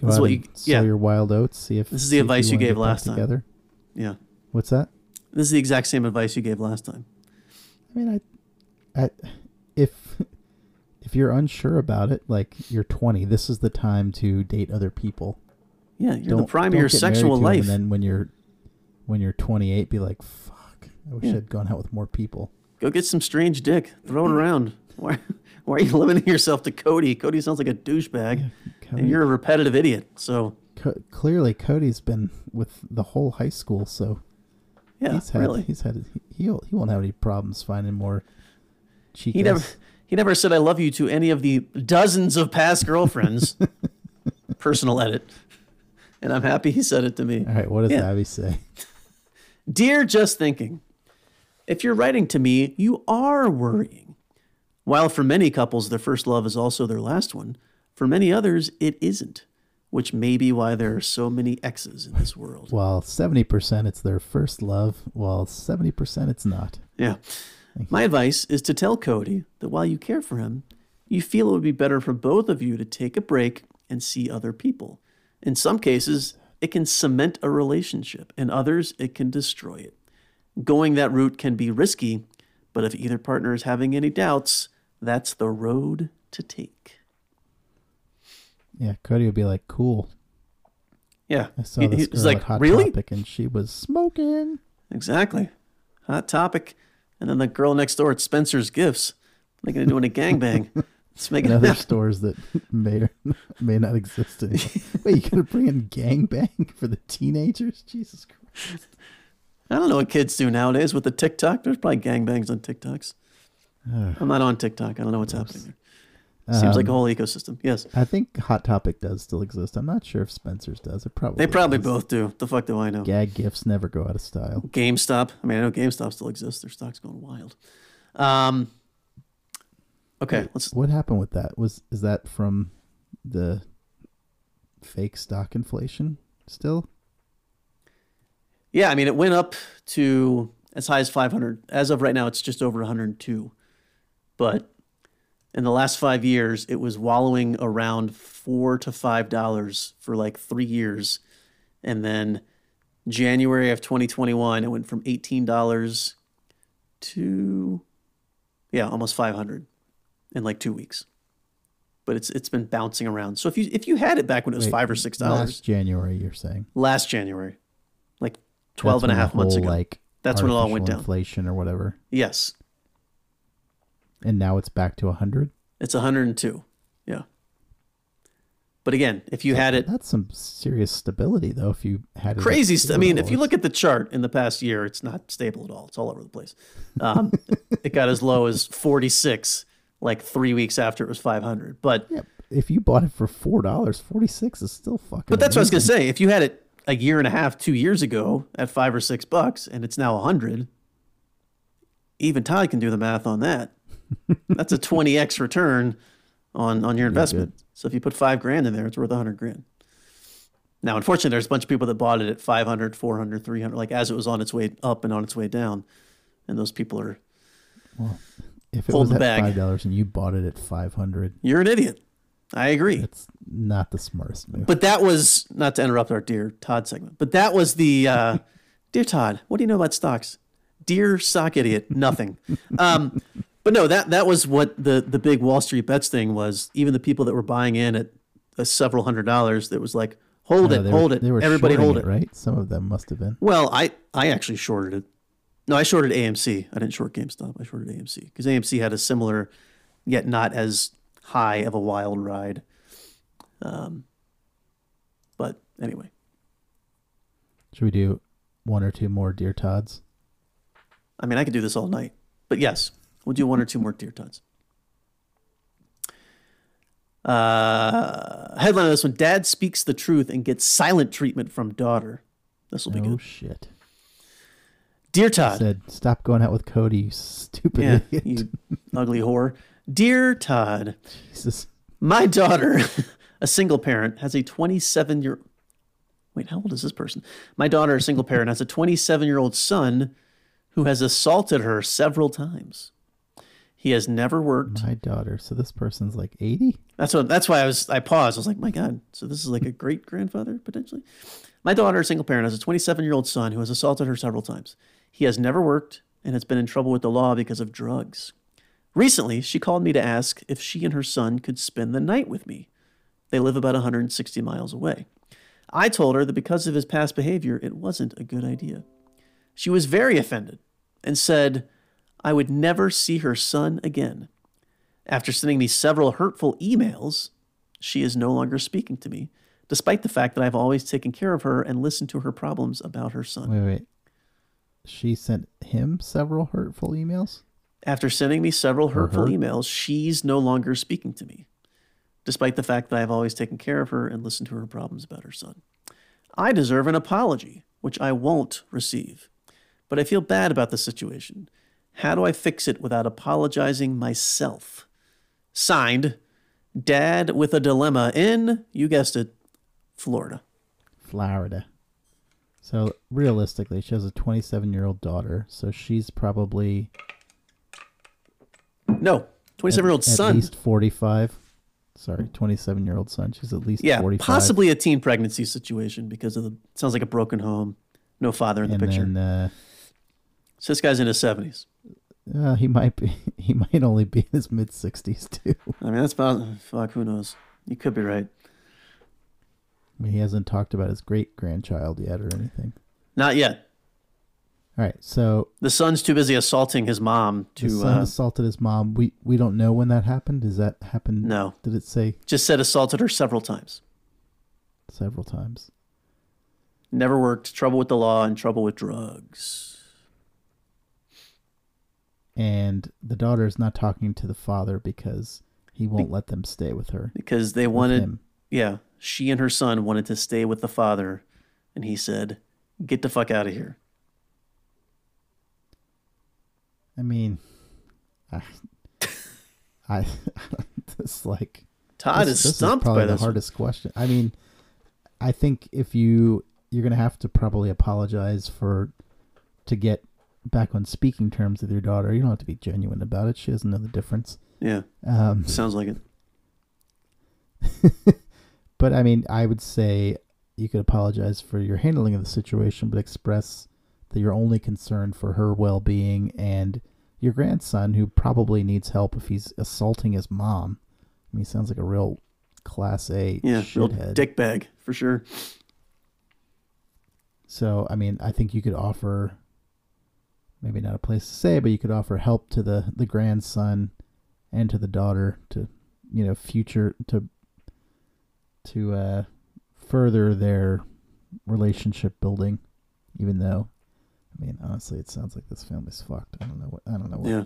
S2: Go
S1: That's
S2: out
S1: what
S2: and
S1: you-
S2: sow
S1: yeah.
S2: your wild oats. See if
S1: This is the advice you
S2: wanna
S1: gave last time.
S2: Together.
S1: Yeah.
S2: What's that?
S1: This is the exact same advice you gave last time.
S2: I mean, I, I, if if you're unsure about it, like you're 20, this is the time to date other people.
S1: Yeah, you're
S2: don't
S1: the prime of your sexual life.
S2: And then when you're when you're 28, be like, fuck, I wish
S1: Yeah.
S2: I'd gone out with more people.
S1: Go get some strange dick. Throw it around. *laughs* Why, why are you limiting yourself to Cody? Cody sounds like a douchebag,
S2: Cody,
S1: and you're a repetitive idiot. So,
S2: Co- clearly Cody's been with the whole high school, so
S1: yeah,
S2: he's had
S1: really.
S2: he's had he he won't have any problems finding more cheek.
S1: He never he never said I love you to any of the dozens of past girlfriends. *laughs* Personal edit. And I'm happy he said it to me.
S2: All right, what does
S1: Yeah.
S2: Abby say?
S1: Dear Just Thinking, if you're writing to me, you are worrying. While for many couples their first love is also their last one, for many others it isn't, which may be why there are so many exes in this world.
S2: Well, 70% it's their first love, while 70% it's not.
S1: Yeah. My advice is to tell Cody that while you care for him, you feel it would be better for both of you to take a break and see other people. In some cases, it can cement a relationship, in others, it can destroy it. Going that route can be risky, but if either partner is having any doubts, that's the road to take.
S2: Yeah, Cody would be like, "Cool,
S1: Yeah.
S2: I saw
S1: He-
S2: this
S1: he's
S2: girl
S1: like,
S2: Hot
S1: really?
S2: Topic and she was smoking."
S1: Exactly. Hot topic. And then the girl next door at Spencer's Gifts, thinking of doing a gangbang. *laughs* It's making
S2: In other stores that may or *laughs* may not exist anymore. *laughs* Wait, you gonna bring in gangbang for the teenagers? Jesus Christ!
S1: I don't know what kids do nowadays with the TikTok. There's probably gangbangs on TikToks.
S2: Ugh.
S1: I'm not on TikTok. I don't know what's happening Seems like a
S2: Um,
S1: whole ecosystem. Yes.
S2: I think Hot Topic does still exist. I'm not sure if Spencer's does. It probably
S1: They probably
S2: does.
S1: both do. The fuck do I know?
S2: Gag gifts never go out of style.
S1: GameStop. I mean, I know GameStop still exists. Their stock's going wild. Um, okay, let's.
S2: What happened with that? Was is that from the fake stock inflation still?
S1: Yeah, I mean, it went up to as high as 500. As of right now, it's just over 102. But in the last five years, it was wallowing around four to five dollars for like three years, and then January of 2021, it went from eighteen dollars to yeah, almost 500 in like two weeks. But it's it's been bouncing around. So if you if you had it back when it was
S2: Wait,
S1: five or six dollars
S2: Last January, you're saying.
S1: last January, like 12
S2: That's
S1: and a half months
S2: whole,
S1: ago.
S2: Like
S1: That's when it all went down.
S2: Inflation or whatever,
S1: yes,
S2: and now it's back to hundred.
S1: it's 102. Yeah. But again, if you had it
S2: That's some serious stability, though. If you had it
S1: crazy, st- I mean, if you look at the chart in the past year, it's not stable at all. It's all over the place. Um, *laughs* it got as low as 46 like three weeks after it was 500. But
S2: yeah, if you bought it for four dollars, forty six is still fucking.
S1: but that's what I was gonna say. If you had it a year and a half, two years ago at five or six bucks, and it's now a hundred, even Todd can do the math on that. That's a 20x return on on your investment. So if you put five grand in there, it's worth a hundred grand. Now, unfortunately, there's a bunch of people that bought it at 500, 400, 300, like as it was on its way up and on its way down. And those people are, Well,
S2: If it was at
S1: bag.
S2: five dollars and you bought it at five hundred,
S1: you're an idiot. I agree.
S2: it's not the smartest move.
S1: But that was, not to interrupt our Dear Todd segment, but that was the, uh, *laughs* Dear Todd, what do you know about stocks? Dear sock idiot, nothing. Um, but no, that, that was what the, the big Wall Street bets thing was. Even the people that were buying in at uh, several hundred dollars, that was like, hold
S2: No,
S1: it, hold
S2: were,
S1: it, everybody hold it.
S2: right? Some of them must have been.
S1: Well, I, I actually shorted it. No, I shorted AMC. I didn't short GameStop. I shorted AMC because AMC had a similar, yet not as high of a wild ride. Um, but anyway,
S2: Should we do one or two more Dear Todds?
S1: I mean, I could do this all night. But yes, we'll do one or two more deer tons. Uh, headline of this one Dad speaks the truth and gets silent treatment from daughter. This will be good.
S2: Oh
S1: good.
S2: shit!
S1: Dear Todd.
S2: I Said stop going out with Cody, you stupid
S1: yeah, you ugly whore. Dear Todd.
S2: Jesus.
S1: My daughter, *laughs* a single parent, has a 27 year. Wait, how old is this person? My daughter, a single parent, has a 27 year old son who has assaulted her several times. He has never worked.
S2: My daughter. So this person's like eighty.
S1: That's what. That's why I was. I paused. I was like, my God. So this is like a great grandfather potentially. My daughter, a single parent, has a 27 year old son who has assaulted her several times. He has never worked and has been in trouble with the law because of drugs. Recently, she called me to ask if she and her son could spend the night with me. They live about 160 miles away. I told her that because of his past behavior, it wasn't a good idea. She was very offended and said I would never see her son again. After sending me several hurtful emails, she is no longer speaking to me, despite the fact that I've always taken care of her and listened to her problems about her son.
S2: Wait, wait. She sent him several hurtful emails.
S1: After sending me several hurtful emails, she's no longer speaking to me, despite the fact that I've always taken care of her and listened to her problems about her son. I deserve an apology, which I won't receive, but I feel bad about the situation. How do I fix it without apologizing myself? Signed, Dad with a Dilemma in, you guessed it, Florida.
S2: Florida. So realistically, she has a 27 year old daughter. So she's probably
S1: No, 27 year old son.
S2: at least 45. Sorry, 27 year old son. She's at least
S1: Yeah,
S2: 45.
S1: possibly a teen pregnancy situation because of the sounds like a broken home, no father in the
S2: and
S1: picture.
S2: then uh,
S1: so this guy's in his seventies.
S2: Uh, he might be. *laughs* He might only be in his mid 60s too.
S1: I mean, that's about fuck. Who knows? You could be right.
S2: I mean, he hasn't talked about his great grandchild yet or anything.
S1: Not yet.
S2: All right, so
S1: The son's too busy assaulting his mom
S2: the
S1: to.
S2: son
S1: Uh,
S2: assaulted his mom. We we don't know when that happened. Does that happen?
S1: no,
S2: Did it say
S1: just said assaulted her several times.
S2: several times?
S1: Never worked. Trouble with the law and trouble with drugs.
S2: And the daughter is not talking to the father because he won't let them stay with her.
S1: Because they wanted.
S2: him.
S1: Yeah, she and her son wanted to stay with the father, and he said, "Get the fuck out of here."
S2: I mean, I, *laughs* I, *laughs* it's like
S1: Todd
S2: this,
S1: is
S2: this
S1: stumped
S2: probably
S1: by
S2: the
S1: this. one.
S2: hardest question. I mean, I think if you you're gonna have to probably apologize for to get back on speaking terms with your daughter. You don't have to be genuine about it. She doesn't know the difference.
S1: Yeah,
S2: Um,
S1: sounds like it. *laughs*
S2: but I mean, I would say you could apologize for your handling of the situation, but express that you're only concerned for her well-being and your grandson, who probably needs help if he's assaulting his mom. I mean, he sounds like a real class A
S1: Yeah, real
S2: shithead.
S1: dick bag for sure.
S2: So, I mean, I think you could offer maybe not a place to say, but you could offer help to the the grandson and to the daughter to, you know, future to to uh further their relationship building even though I mean, honestly, it sounds like this family's fucked. I don't know what I don't know what
S1: Yeah,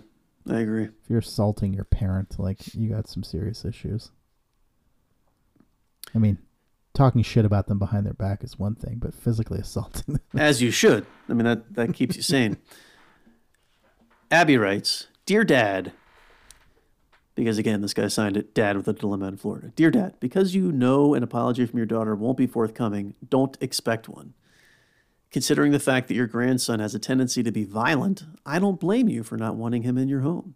S1: I agree.
S2: if you're assaulting your parent, like you got some serious issues. I mean, talking shit about them behind their back is one thing, but physically *laughs* assaulting them
S1: As you should. I mean, that, that keeps you sane. *laughs* Abby writes Dear Dad, because again, this guy signed it Dad with a dilemma in Florida. Dear Dad, because you know an apology from your daughter won't be forthcoming, don't expect one. Considering the fact that your grandson has a tendency to be violent, I don't blame you for not wanting him in your home.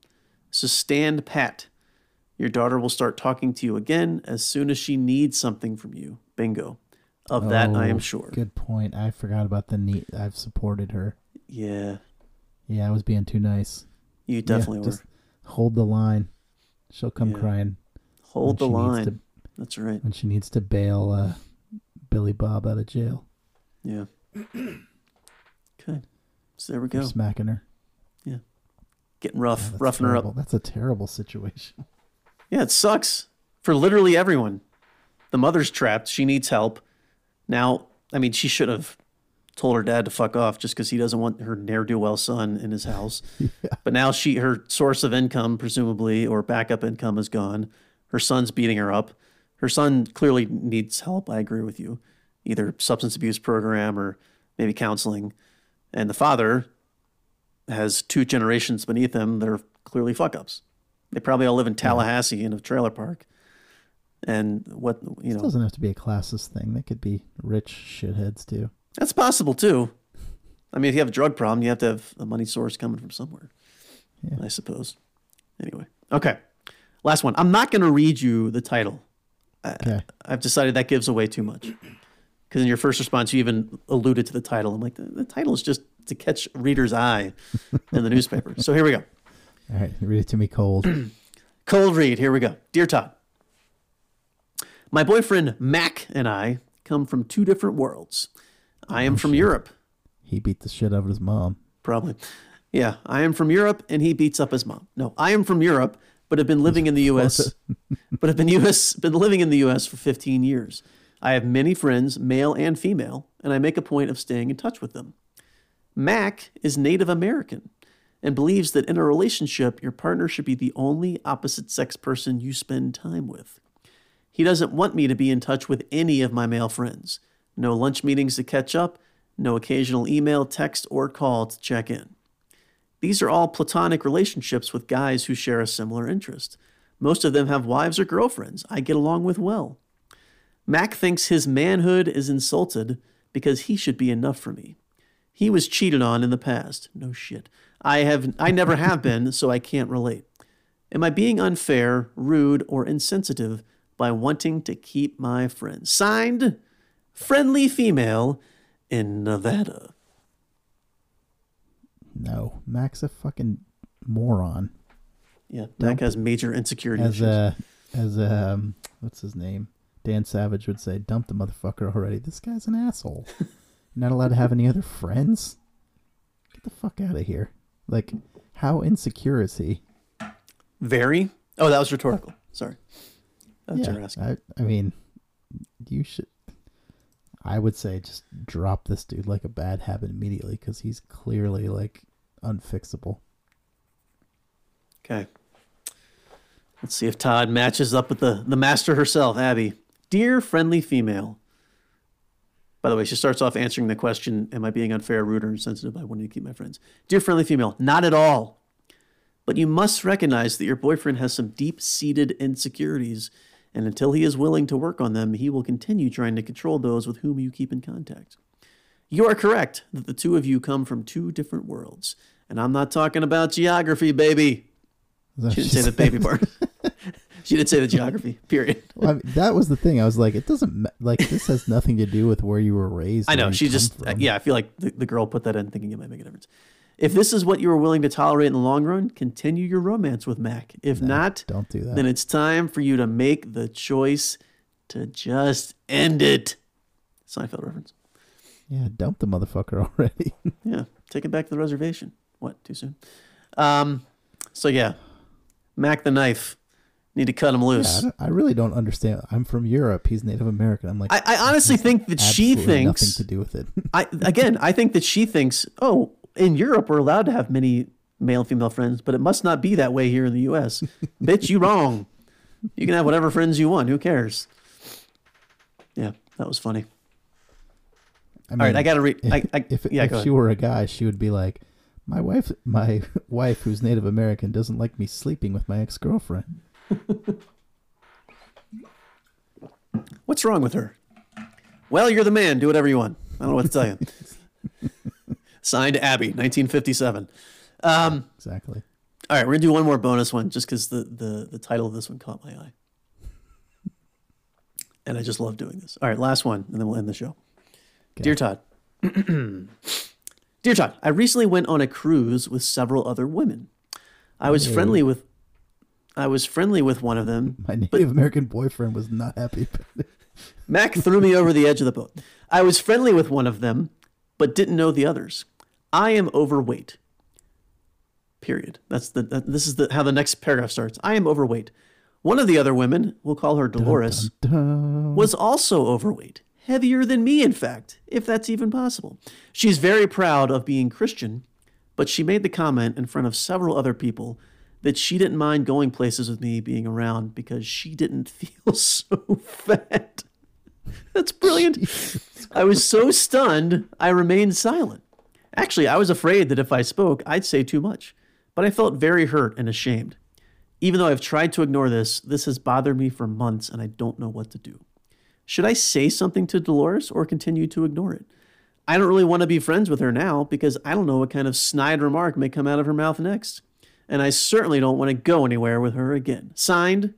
S1: So stand pat. Your daughter will start talking to you again as soon as she needs something from you. Bingo. Of that, I am
S2: Oh,
S1: sure.
S2: Good point. I forgot about the need. I've supported her.
S1: Yeah,
S2: Yeah, I was being too nice.
S1: you
S2: Yeah,
S1: definitely were.
S2: just hold the line. She'll come
S1: Yeah.
S2: crying
S1: Hold the
S2: when she needs
S1: line.
S2: to-
S1: That's right.
S2: when she needs to bail uh, Billy Bob out of jail
S1: Yeah. *clears throat* okay. So there we go.
S2: smacking her. Yeah.
S1: Getting
S2: Yeah,
S1: rough,
S2: that's
S1: roughing her up.
S2: That's a terrible situation.
S1: Yeah, it sucks for literally everyone. The mother's trapped. She needs help. Now, I mean, she should have told her dad to fuck off just because he doesn't want her ne'er do well son in his house. *laughs* But now she, her source of income, presumably, or backup income is gone. Her son's beating her up. Her son clearly needs help. I agree with you. Either substance abuse program or maybe counseling. And the father has two generations beneath him that are clearly fuck ups. They probably all live in Tallahassee in a trailer park. And what, you know,
S2: It
S1: know,
S2: doesn't have to be a classist thing. They could be rich shitheads too.
S1: That's possible too. I mean, if you have a drug problem, you have to have a money source coming from somewhere.
S2: Yeah.
S1: I suppose. Anyway, okay. Last one. I'm not going to read you the title.
S2: Okay.
S1: I've decided that gives away too much. Because in your first response, you even alluded to the title. I'm like, the, the title is just to catch reader's eye *laughs* in the newspaper. So here we go.
S2: All right. Read it to me cold. *clears throat*
S1: Cold read. Here we go. Dear Todd, my boyfriend Mac and I come from two different worlds. I am oh, from Europe.
S2: he beat the shit out of his mom.
S1: Probably. Yeah, I am from Europe and he beats up his mom. No, I am from Europe, but have been living in the *laughs* US *laughs* but have been US been living in the US for 15 years. I have many friends, male and female, and I make a point of staying in touch with them. Mac is Native American and believes that in a relationship your partner should be the only opposite sex person you spend time with. He doesn't want me to be in touch with any of my male friends. No lunch meetings to catch up, no occasional email, text, or call to check in. These are all platonic relationships with guys who share a similar interest. Most of them have wives or girlfriends I get along with well. Mac thinks his manhood is insulted because he should be enough for me. He was cheated on in the past. No shit. I have I never have *laughs* been, so I can't relate. Am I being unfair, rude, or insensitive by wanting to keep my friends? Signed, friendly female in Nevada.
S2: No, Mac's a fucking moron.
S1: Yeah, Mac has major insecurity
S2: As
S1: issues.
S2: a as a, um, what's his name? Dan Savage would say, "Dump the motherfucker already." This guy's an asshole. You're not allowed to have any other friends. Get the fuck out of here. Like, how insecure is he?
S1: Very. Oh, that was rhetorical. Sorry. That's
S2: yeah. I, I mean, you should. I would say just drop this dude like a bad habit immediately because he's clearly like unfixable.
S1: Okay. Let's see if Todd matches up with the, the master herself, Abby. Dear friendly female. By the way, she starts off answering the question Am I being unfair, rude, or insensitive by wanting to keep my friends? Dear friendly female, not at all. But you must recognize that your boyfriend has some deep seated insecurities And until he is willing to work on them, he will continue trying to control those with whom you keep in contact. You are correct that the two of you come from two different worlds. And I'm not talking about geography, baby. She didn't say the baby part. *laughs* she didn't say the geography, *laughs* period.
S2: Well, I mean, that was the thing. I was like, it doesn't like this has nothing to do with where you were raised. *laughs*
S1: I know. She just,
S2: from.
S1: yeah, I feel like the, the girl put that in thinking it might make a difference. If this is what you are willing to tolerate in the long run, continue your romance with Mac. If not,
S2: Don't do that.
S1: then it's time for you to make the choice to just end it. Seinfeld reference.
S2: yeah, dump the motherfucker *laughs* already.
S1: Yeah, take it back to the reservation. What? Too soon? Um. So yeah, Mac the knife. Need to cut him
S2: Yeah, I,
S1: loose.
S2: I really don't understand. I'm from Europe. He's Native American. I'm like,
S1: I, I honestly think that she
S2: thinks nothing to do with it. *laughs*
S1: I again, I think that she thinks. Oh, in Europe, we're allowed to have many male and female friends, but it must not be that way here in the U.S. *laughs* Bitch, you wrong. You can have whatever friends you want. Who cares? Yeah, that was funny.
S2: I
S1: All right, I got to read.
S2: If,
S1: I, I, *laughs*
S2: if,
S1: yeah,
S2: if
S1: go
S2: she
S1: ahead.
S2: were a guy, she would be like, my wife, my *laughs* wife, who's Native American, doesn't like me sleeping with my ex girlfriend.
S1: What's wrong with her? Well, you're the man. Do whatever you want. I don't know what to tell you. Signed Abby, 1957. Um,
S2: Exactly.
S1: all right, we're gonna do one more bonus one, just because the, the the title of this one caught my eye, and I just love doing this. All right, last one, and then we'll end the show. Dear Todd, *clears throat* dear Todd, I recently went on a cruise with several other women. I was friendly with, I was friendly with one of them,
S2: My Native American boyfriend was not happy.
S1: Mac threw me over the edge of the boat. I was friendly with one of them, but didn't know the others. I am overweight. Period. That's the. That, this is the how the next paragraph starts. I am overweight. One of the other women, we'll call her Dolores,
S2: Dun.
S1: was also overweight, heavier than me, in fact, if that's even possible. She's very proud of being Christian, but she made the comment in front of several other people that she didn't mind going places with me being around because she didn't *laughs* feel so fat. That's brilliant. I was so stunned, I remained silent. Actually, I was afraid that if I spoke, I'd say too much, but I felt very hurt and ashamed. Even though I've tried to ignore this, this has bothered me for months and I don't know what to do. Should I say something to Dolores or continue to ignore it? I don't really want to be friends with her now because I don't know what kind of snide remark may come out of her mouth next. And I certainly don't want to go anywhere with her again. Signed,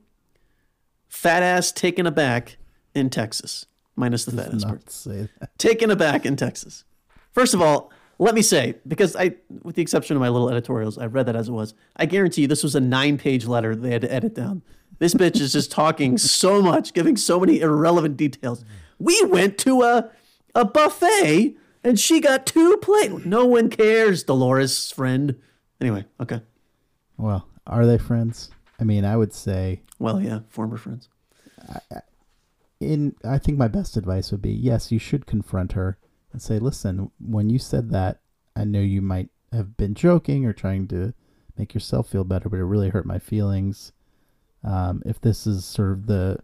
S1: Fat Ass Taken Aback in Texas. Minus the fat ass part
S2: say that.
S1: taken aback in Texas. First of all, let me say, because I, with the exception of my little editorials, I read that as it was. I guarantee you this was a nine page letter they had to edit down. This bitch is just talking *laughs* so much, giving so many irrelevant details. We went to a, a buffet and she got two plates. No one cares, Dolores, friend. Anyway, okay.
S2: Well, are they friends? I mean, I would say
S1: Well, yeah, former friends.
S2: in I think my best advice would be yes, you should confront her and say, "Listen, when you said that, I know you might have been joking or trying to make yourself feel better, but it really hurt my feelings. Um, if this is sort of the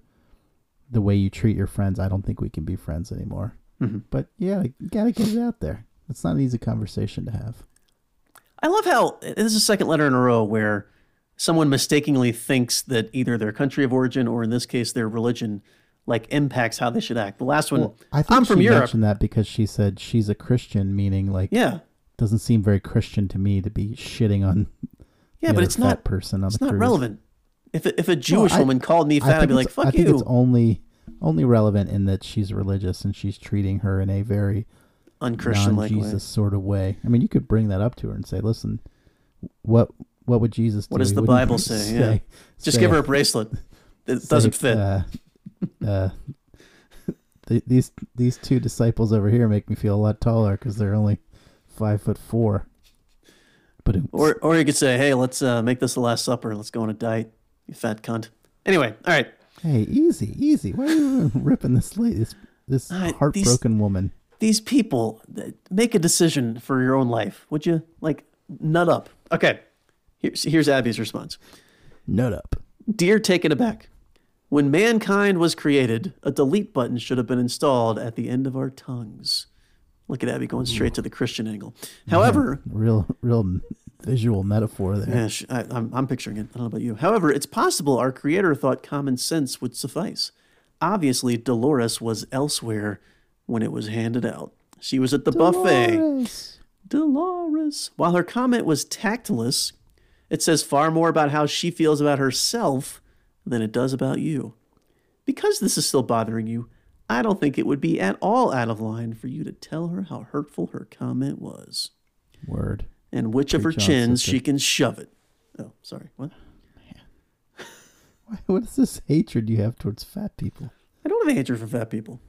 S2: the way you treat your friends, I don't think we can be friends anymore."
S1: Mhm.
S2: But yeah, you gotta get it out there. It's not an easy conversation to have.
S1: I love how this is the second letter in a row where someone mistakenly thinks that either their country of origin or in this case their religion like impacts how they should act. The last one,
S2: Well, I think
S1: I'm from
S2: she
S1: Europe.
S2: mentioned that because she said she's a Christian, meaning like
S1: Yeah,
S2: doesn't seem very Christian to me to be shitting on
S1: yeah, but it's not
S2: person on
S1: it's
S2: the
S1: not
S2: cruise.
S1: relevant. If a, if a Jewish
S2: I-
S1: woman called me fat, I'd be like, "Fuck
S2: I think
S1: you."
S2: it's only only relevant in that she's religious and she's treating her in a very
S1: Unchristian like way.
S2: non-Jesus sort of way. I mean, you could bring that up to her and say, "Listen, what what would Jesus do?
S1: What does the Bible *laughs* say? Yeah. Just
S2: say-
S1: give her a bracelet. It doesn't fit.
S2: Uh, uh, *laughs* th- these these two disciples over here make me feel a lot taller because they're only five foot four. But
S1: or or you could say, "Hey, let's uh, make this the last supper. Let's go on a diet." You fat cunt. Anyway, all right.
S2: hey, easy, easy. Why are you *laughs* ripping this lady, this this
S1: All right, these-
S2: heartbroken woman?
S1: these people make a decision for your own life would you like nut up okay here's, here's abby's response
S2: Nut up.
S1: dear taken aback when mankind was created a delete button should have been installed at the end of our tongues look at abby going straight to the christian angle *laughs* however
S2: Real, real visual metaphor there.
S1: Yeah, sh- I, I'm, I'm picturing it. I don't know about you. However, it's possible our creator thought common sense would suffice. Obviously, Dolores was elsewhere when it was handed out. She was at the buffet.
S2: Dolores.
S1: Dolores. While her comment was tactless, it says far more about how she feels about herself than it does about you. Because this is still bothering you, I don't think it would be at all out of line for you to tell her how hurtful her comment was
S2: Word.
S1: and which of her chins
S2: sister.
S1: she can shove it. Oh, sorry. What? Man. *laughs*
S2: What is this hatred you have towards fat people?
S1: I don't have a hatred for fat people.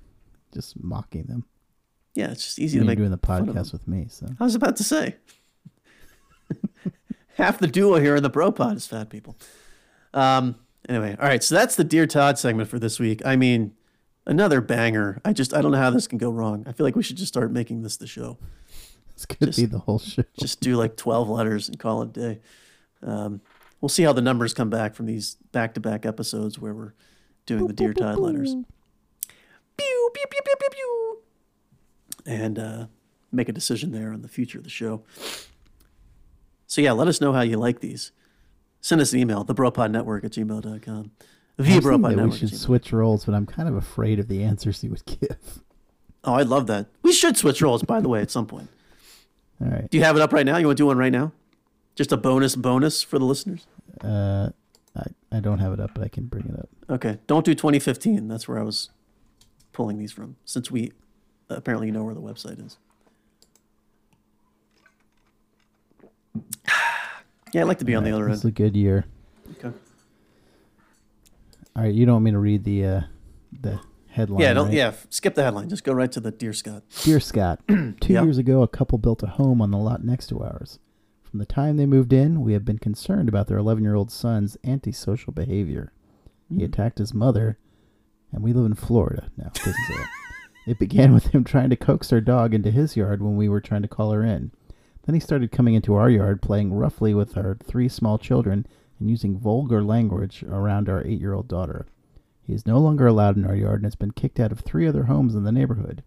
S2: Just mocking them.
S1: Yeah, it's just easy
S2: You're
S1: to make
S2: doing the
S1: fun of them.
S2: podcast with me, so
S1: I was about to say. *laughs* Half the duo here in the bro pod is fat people. Um. Anyway, all right. So that's the Dear Todd segment for this week. I mean, another banger. I just I don't know how this can go wrong. I feel like we should just start making this the show.
S2: this could
S1: Just-
S2: be the whole show.
S1: Just do like twelve letters and call it a day. Um, we'll see how the numbers come back from these back to back episodes where we're doing the Dear Todd letters. Pew pew pew pew pew pew. And uh, make a decision there on the future of the show. So yeah, let us know how you like these. Send us an email, thebropodnetwork at gmail.com. The
S2: I
S1: Bropod
S2: that we should switch roles, but I'm kind of afraid of the answers he would give.
S1: Oh, I'd love that. We should switch roles, by the way, at some point.
S2: All right.
S1: Do you have it up right now? You want to do one right now? Just a bonus bonus for the listeners?
S2: Uh, I, I don't have it up, but I can bring it up.
S1: Okay. Don't do 2015. That's where I was pulling these from, since we apparently know where the website is. Yeah, I'd like to be on the other
S2: It's
S1: end.
S2: a good year.
S1: Okay.
S2: All right, you don't want me to read the uh, the headline.
S1: Yeah, don't.
S2: right?
S1: Yeah, f- skip the headline. Just go right to the Dear Scott.
S2: Dear Scott, *clears throat* two
S1: Yeah.
S2: years ago, a couple built a home on the lot next to ours. From the time they moved in, we have been concerned about their 11 year old son's antisocial behavior. He attacked his mother, and we live in Florida. No, it doesn't say that. It began with him trying to coax our dog into his yard when we were trying to call her in. Then he started coming into our yard, playing roughly with our three small children and using vulgar language around our eight year old daughter. He is no longer allowed in our yard and has been kicked out of three other homes in the neighborhood.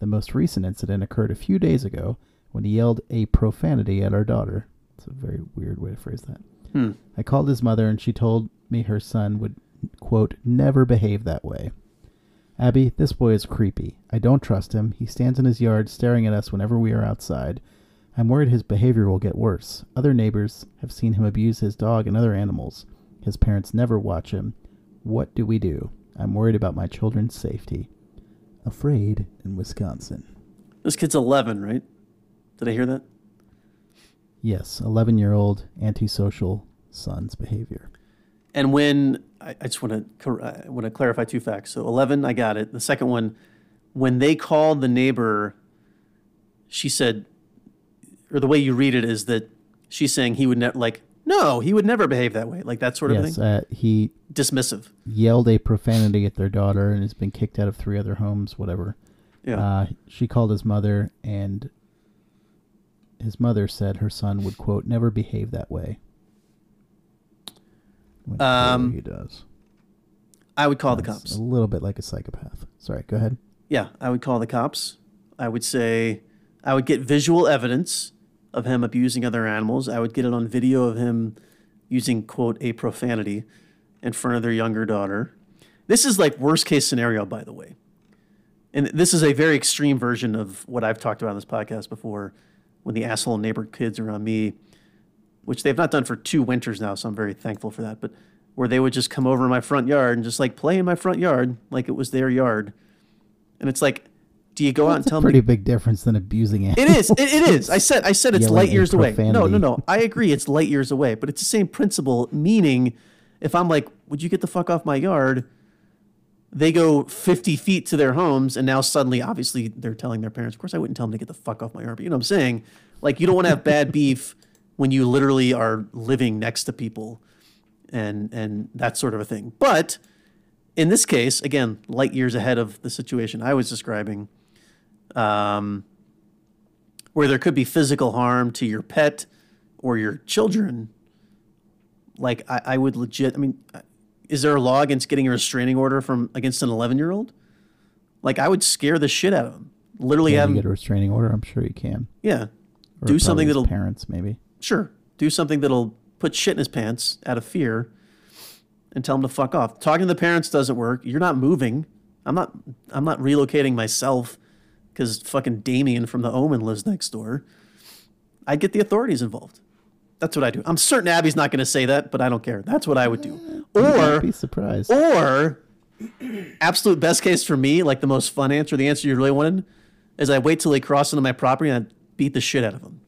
S2: The most recent incident occurred a few days ago when he yelled a profanity at our daughter. It's a very weird way to phrase that.
S1: Hmm.
S2: I called his mother and she told me her son would, quote, never behave that way. Abby, this boy is creepy. I don't trust him. He stands in his yard staring at us whenever we are outside. I'm worried his behavior will get worse. Other neighbors have seen him abuse his dog and other animals. His parents never watch him. What do we do? I'm worried about my children's safety. Afraid in Wisconsin.
S1: This kid's 11, right? Did I hear that?
S2: Yes, 11 year old antisocial son's behavior.
S1: And when I, I just want to I want to clarify two facts. So 11, I got it. The second one, when they called the neighbor, she said, or the way you read it is that she's saying he would never like no, he would never behave that way, like that sort of
S2: yes,
S1: thing.
S2: uh, he
S1: Dismissive.
S2: yelled a profanity at their daughter and has been kicked out of three other homes, whatever.
S1: Yeah.
S2: Uh, she called his mother, and his mother said her son would, quote, never behave that way.
S1: Um,
S2: he does.
S1: I would call the cops.
S2: A little bit like a psychopath. Sorry, go ahead.
S1: Yeah, I would call the cops. I would say I would get visual evidence of him abusing other animals. I would get it on video of him using quote a profanity in front of their younger daughter. This is like worst case scenario, by the way. And this is a very extreme version of what I've talked about on this podcast before when the asshole neighbor kids around me, which they've not done for two winters now, so I'm very thankful for that, but where they would just come over my front yard and just like play in my front yard like it was their yard. And it's like, do you go out and tell
S2: a pretty big difference than abusing
S1: It
S2: animals.
S1: is. It, it *laughs* is. I said. I said it's light years away. No, no, no. I agree. It's light years away, but it's the same principle. Meaning, if I'm like, "Would you get the fuck off my yard?" They go 50 feet to their homes, and now suddenly, obviously, they're telling their parents. Of course, I wouldn't tell them to get the fuck off my yard, but you know what I'm saying? Like, you don't want to have bad beef when you literally are living next to people, and and that sort of a thing. But in this case, again, light years ahead of the situation I was describing um, where there could be physical harm to your pet or your children, like I, I would legit. I mean, is there a law against getting a restraining order from against an 11 year old? Like I would scare the shit out of him. Literally
S2: Can
S1: have
S2: you get a restraining order? I'm sure you can.
S1: yeah,
S2: Or
S1: do something that'll
S2: parents maybe.
S1: Sure, do something that'll put shit in his pants out of fear and tell him to fuck off. Talking to the parents doesn't work. You're not moving. I'm not I'm not relocating myself because fucking Damien from the Omen lives next door. I'd get the authorities involved. That's what I do. I'm certain Abby's not going to say that, but I don't care. That's what I would do. Or
S2: Be surprised.
S1: or absolute best case for me, like the most fun answer, the answer you really wanted, is I wait till they cross into my property and I beat the shit out of him.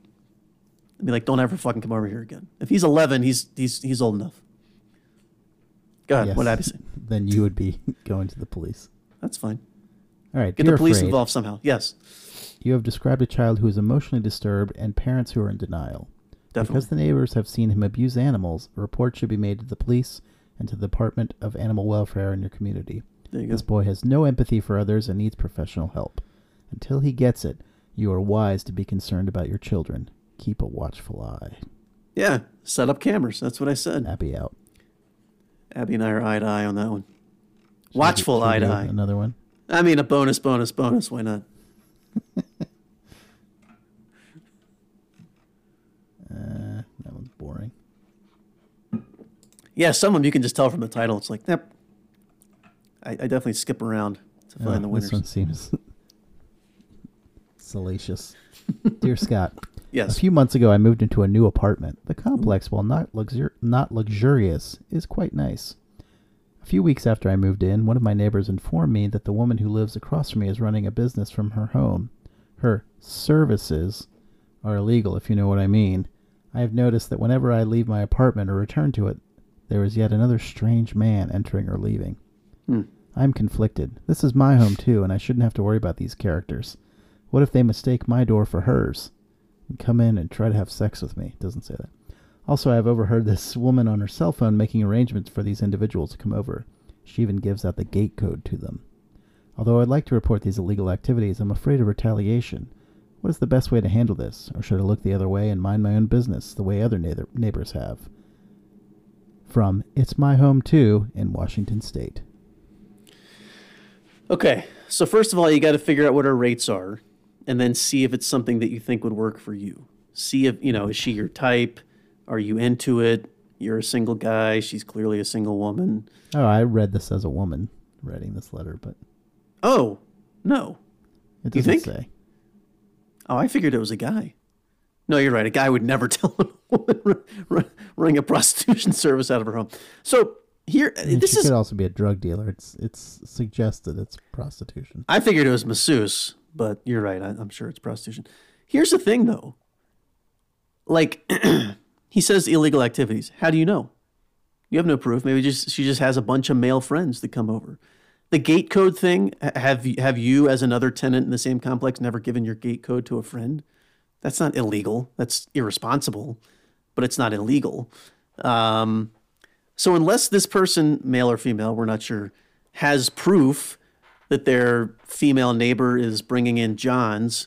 S1: I'd be like, don't ever fucking come over here again. If he's 11, he's he's he's old enough. Go ahead.
S2: Yes.
S1: What Abby say? *laughs*
S2: Then you would be *laughs* going to the police.
S1: That's fine.
S2: All right.
S1: Get the police
S2: afraid,
S1: involved somehow. Yes,
S2: You have described a child who is emotionally disturbed and parents who are in denial.
S1: definitely.
S2: Because the neighbors have seen him abuse animals, a report should be made to the police and to the Department of Animal Welfare in your community.
S1: there you go.
S2: This boy has no empathy for others and needs professional help. Until he gets it, you are wise to be concerned about your children. Keep a watchful eye.
S1: Yeah, set up cameras. That's what I said.
S2: Abby out.
S1: Abby and I are eye to eye on that one.
S2: Should
S1: Watchful eye to eye.
S2: Another one.
S1: I mean, a bonus, bonus, bonus. Why not? *laughs*
S2: Uh, that one's boring.
S1: Yeah, some of them you can just tell from the title. It's like, yep. I, I definitely skip around to find
S2: Oh,
S1: the
S2: this one seems *laughs* salacious. Dear Scott,
S1: Yes.
S2: a few months ago I moved into a new apartment. The complex, while not luxur- not luxurious, is quite nice. A few weeks after I moved in, one of my neighbors informed me that the woman who lives across from me is running a business from her home. Her services are illegal, if you know what I mean. I have noticed that whenever I leave my apartment or return to it, there is yet another strange man entering or leaving.
S1: Hmm.
S2: I'm conflicted. This is my home too, and I shouldn't have to worry about these characters. What if they mistake my door for hers? And come in and try to have sex with me. It doesn't say that. Also, I have overheard this woman on her cell phone making arrangements for these individuals to come over. She even gives out the gate code to them. Although I'd like to report these illegal activities, I'm afraid of retaliation. What is the best way to handle this? Or should I look the other way and mind my own business the way other neighbor- neighbors have? From It's My Home Too in Washington State.
S1: Okay. So first of all, you got to figure out what her rates are, and then see if it's something that you think would work for you. See if you know is she your type? Are you into it? You're a single guy. She's clearly a single woman.
S2: Oh, I read this as a woman writing this letter, but
S1: Oh no.
S2: it
S1: You
S2: doesn't
S1: think?
S2: say.
S1: Oh, I figured it was a guy. No, you're right. A guy would never *laughs* tell a woman run- run- running a prostitution *laughs* service out of her home. So here,
S2: And
S1: this
S2: she
S1: is.
S2: could also be a drug dealer. It's it's suggested it's prostitution.
S1: I figured it was masseuse, but you're right. I, I'm sure it's prostitution. Here's the thing, though. Like, *clears throat* he says illegal activities. How do you know? You have no proof. Maybe just she just has a bunch of male friends that come over. The gate code thing. Have have you, as another tenant in the same complex, never given your gate code to a friend? That's not illegal. That's irresponsible, but it's not illegal. Um, so unless this person, male or female, we're not sure, has proof that their female neighbor is bringing in Johns,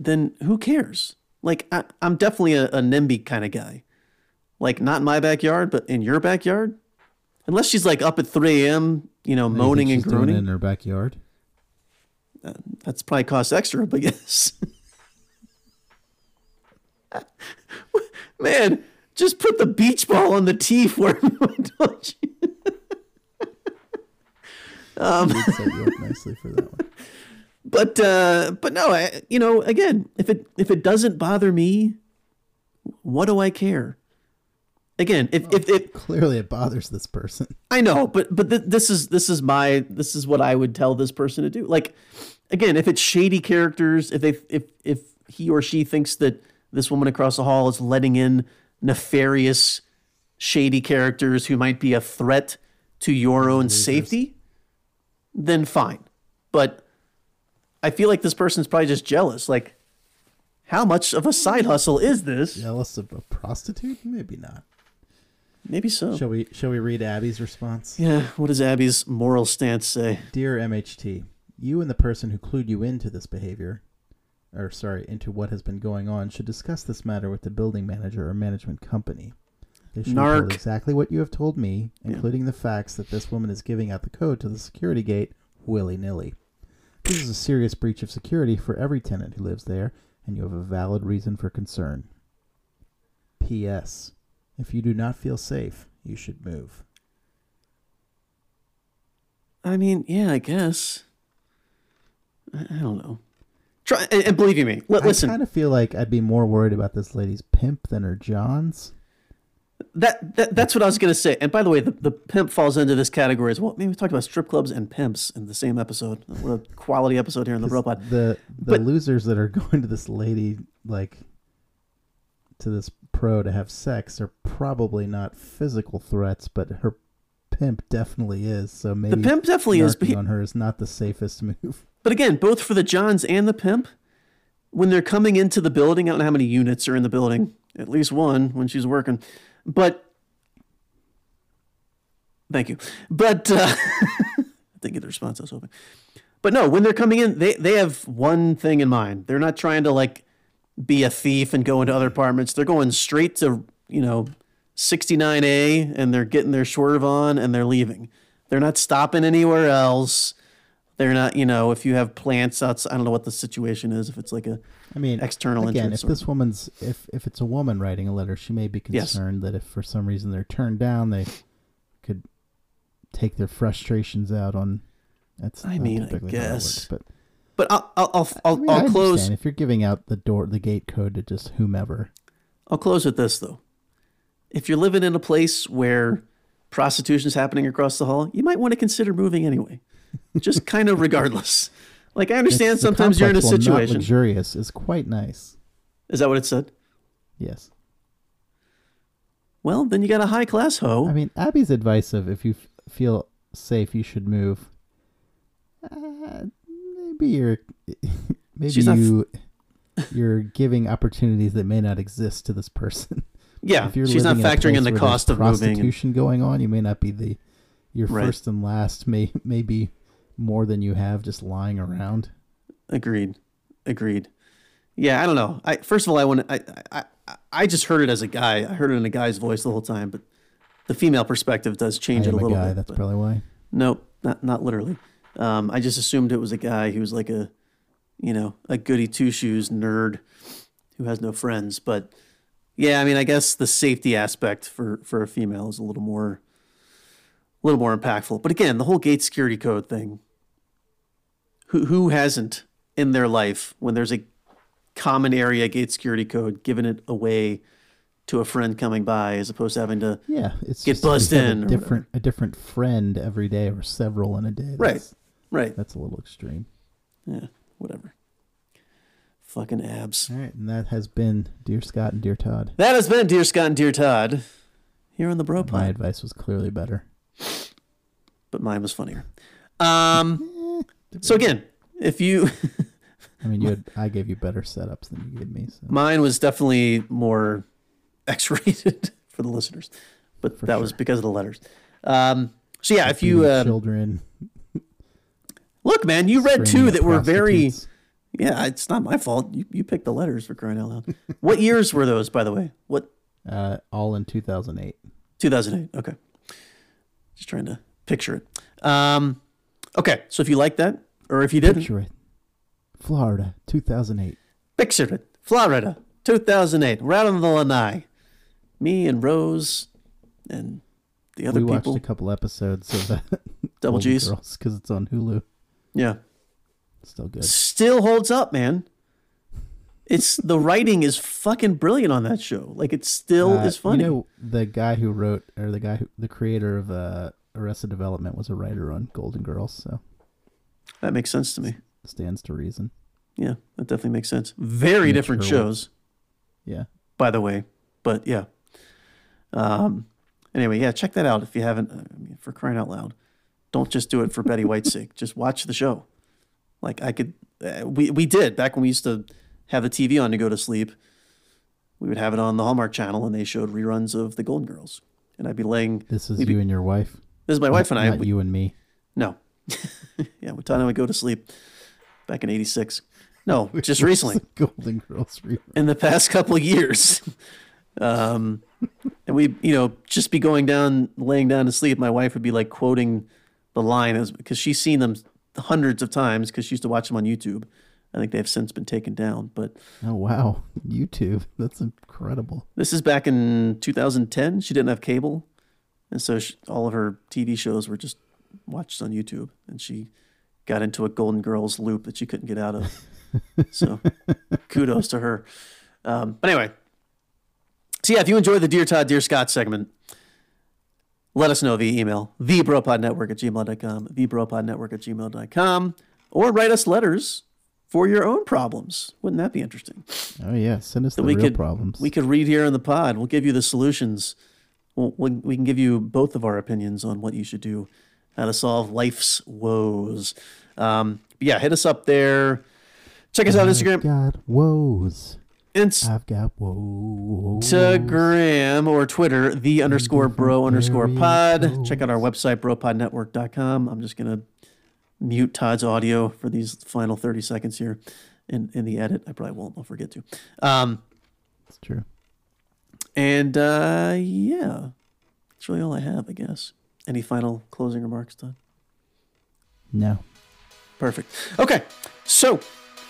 S1: then who cares? Like I, I'm definitely a, a NIMBY kind of guy. Like not in my backyard, but in your backyard. Unless she's like up at 3 a.m., you know,
S2: You
S1: moaning and
S2: she's doing it
S1: groaning.
S2: in her backyard.
S1: Uh, that's probably cost extra, but *laughs* yes. Man, just put the beach ball on the tee for me, *laughs* don't you?
S2: We'd um, set you up nicely for that one. *laughs*
S1: But uh, but no, I, you know, again, if it if it doesn't bother me, what do I care? Again, if if, if *laughs*
S2: Clearly, it bothers this person.
S1: I know, but but th- this is this is my this is what I would tell this person to do. Like, again, if it's shady characters, if they if if he or she thinks that this woman across the hall is letting in nefarious, shady characters who might be a threat to your own safety, then fine. But I feel like this person's probably just jealous. Like, how much of a side mm. hustle is this?
S2: Jealous of a prostitute? Maybe not.
S1: Maybe so.
S2: Shall we? Shall we read Abby's response?
S1: Yeah. What does Abby's moral stance say?
S2: Dear MHT, you and the person who clued you into this behavior, or sorry, into what has been going on, should discuss this matter with the building manager or management company. They should told exactly what you have told me, including the facts that this woman is giving out the code to the security gate willy nilly. This is a serious breach of security for every tenant who lives there, and you have a valid reason for concern. P.S. If you do not feel safe, you should move.
S1: I mean, yeah, I guess. I, I don't know. Try and, and believe you me. Li- listen,
S2: I kind of feel like I'd be more worried about this lady's pimp than her John's.
S1: That, that that's what I was gonna say. And by the way, the, the pimp falls into this category as well. Maybe we talked about strip clubs and pimps in the same episode. What a quality episode here in the Bro Pod.
S2: The the
S1: But-
S2: losers that are *laughs* going to this lady like to this pro to have sex are probably not physical threats, but her pimp definitely is. So maybe
S1: The pimp definitely is, but, he-
S2: on her is not the safest *laughs* move.
S1: but again, both for the Johns and the pimp, when they're coming into the building, I don't know how many units are in the building. At least one when she's working, but thank you. But uh, *laughs* I didn't get the response I was hoping. But no, when they're coming in, they they have one thing in mind. They're not trying to like be a thief and go into other apartments. They're going straight to you know 69A and they're getting their swerve on and they're leaving. They're not stopping anywhere else. They're not, you know, if you have plants outside, I don't know what the situation is. If it's like a
S2: I mean,
S1: External
S2: again, if
S1: or-
S2: this woman's if if it's a woman writing a letter, she may be
S1: Yes.
S2: concerned that if for some reason they're turned down, they could take their frustrations out on. That's
S1: I mean, I guess.
S2: works, but
S1: But I'll I'll I'll, I'll,
S2: mean,
S1: I'll close
S2: if you're giving out the door, the gate code to just whomever.
S1: I'll close with this though. If you're living in a place where prostitution is happening across the hall, you might want to consider moving anyway. Just kind of *laughs* regardless. Like I understand
S2: It's-
S1: sometimes you're in a
S2: while not
S1: situation.
S2: luxurious is quite nice.
S1: Is that what it said?
S2: Yes,
S1: Well, then you got a high class hoe.
S2: I mean Abby's advice of if you f- feel safe, you should move. Uh, maybe you're *laughs* maybe
S1: She's f-
S2: you *laughs* you're giving opportunities that may not exist to this person.
S1: yeah,
S2: if you're
S1: she's not
S2: living in
S1: factoring in the cost of moving. and-
S2: prostitution going on. You may not be the your
S1: Right.
S2: first and last. May maybe more than you have just lying around.
S1: Agreed. Agreed. Yeah, I don't know. I first of all, I want. I, I I just heard it as a guy. I heard it in a guy's voice the whole time, but the female perspective does change it a
S2: a
S1: little
S2: guy.
S1: bit.
S2: That's probably why.
S1: Nope, not not literally. Um, I just assumed it was a guy who was like a, you know, a goody two shoes nerd who has no friends. But yeah, I mean, I guess the safety aspect for for a female is a little more, a little more impactful. But again, the whole gate security code thing. Who who hasn't in their life when there's a common area gate security code given it away to a friend coming by as opposed to having to
S2: Yeah, it's
S1: Get buzzed in
S2: A different a different friend every day or several in a day.
S1: Right.
S2: That's,
S1: right
S2: That's a little extreme.
S1: yeah whatever fucking abs
S2: All right, and that has been Dear Scott and Dear Todd.
S1: That has been Dear Scott and Dear Todd here on the Bro
S2: My
S1: Pod,
S2: advice was clearly better.
S1: but mine was funnier. Um, *laughs* so again, if you, *laughs*
S2: I mean, you had, I gave you better setups than you gave me. So.
S1: mine was definitely more X-rated *laughs* for the listeners, but
S2: For
S1: that was because of the letters. Um, so yeah, if you uh,
S2: children,
S1: look, man, you read
S2: stringing
S1: two
S2: up
S1: that were very yeah. It's not my fault. You you picked the letters for crying out loud. what years were those, by the way? What
S2: uh, all in 2008.
S1: 2008. Okay. Just trying to picture it. Um, okay. So if you like that, or if you didn't,
S2: Picture it, Florida, 2008.
S1: picture it. Florida, 2008. Right on the lanai. Me and Rose and the other
S2: we
S1: people.
S2: watched a couple episodes of uh, *laughs*
S1: Double G's.
S2: Because it's on Hulu.
S1: Yeah.
S2: Still good.
S1: Still holds up, man. It's the writing is fucking brilliant on that show. Like it still
S2: Uh,
S1: is funny.
S2: You know, the guy who wrote, or the guy who, the creator of uh, Arrested Development was a writer on Golden Girls, so
S1: that makes sense to me.
S2: stands to reason.
S1: Yeah, that definitely makes sense. Very
S2: Mitch
S1: different
S2: Hurwitz.
S1: shows.
S2: Yeah.
S1: by the way. But yeah. Um. Anyway, yeah, check that out if you haven't. I mean, for crying out loud, don't just do it for Betty White's sake. Just watch the show. Like I could, uh, we we did back when we used to have the TV on to go to sleep. We would have it on the Hallmark Channel, and they showed reruns of The Golden Girls. And I'd be laying.
S2: This is you and your wife.
S1: This is my wife and I.
S2: Not
S1: we-
S2: you and me.
S1: no. *laughs* yeah, what time I would go to sleep back in '86. No, *laughs* just recently
S2: Golden Girls rerun.
S1: in the past couple of years. *laughs* Um, and we, you know, just be going down, laying down to sleep. My wife would be like quoting the line because she's seen them hundreds of times because she used to watch them on YouTube. I think they've since been taken down. But
S2: Oh wow, YouTube. That's incredible.
S1: this is back in 2010. She didn't have cable, and so she, all of her TV shows were just watched on YouTube. And she got into a Golden Girls loop that she couldn't get out of. *laughs* so kudos to her. Um, but anyway, so yeah, if you enjoy the Dear Todd, Dear Scott segment, let us know via email, thebropodnetwork at gmail.com, thebropodnetwork at gmail.com, or write us letters for your own problems. Wouldn't that be interesting?
S2: Oh yeah, send us the
S1: we
S2: real
S1: could
S2: problems.
S1: we could read here in the pod. We'll give you the solutions. We we can give you both of our opinions on what you should do, how to solve life's woes. Um, yeah, hit us up there. Check us out on
S2: I've
S1: Instagram,
S2: got woes.
S1: Instagram
S2: I've got woes.
S1: or Twitter, the underscore bro underscore pod. Check out our website, bropodnetwork.com. I'm just gonna mute Todd's audio for these final 30 seconds here in, in the edit. I probably won't. I'll forget to. Um,
S2: It's true.
S1: And uh, yeah, that's really all I have, I guess. Any final closing remarks, Todd?
S2: No.
S1: Perfect. Okay, so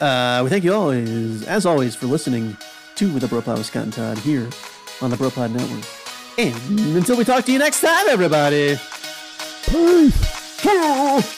S1: uh, we thank you all, as, always, for listening to the Bropod with Scott and Todd here on the Bropod Network. And until we talk to you next time, everybody.
S2: Peace.
S1: Peace.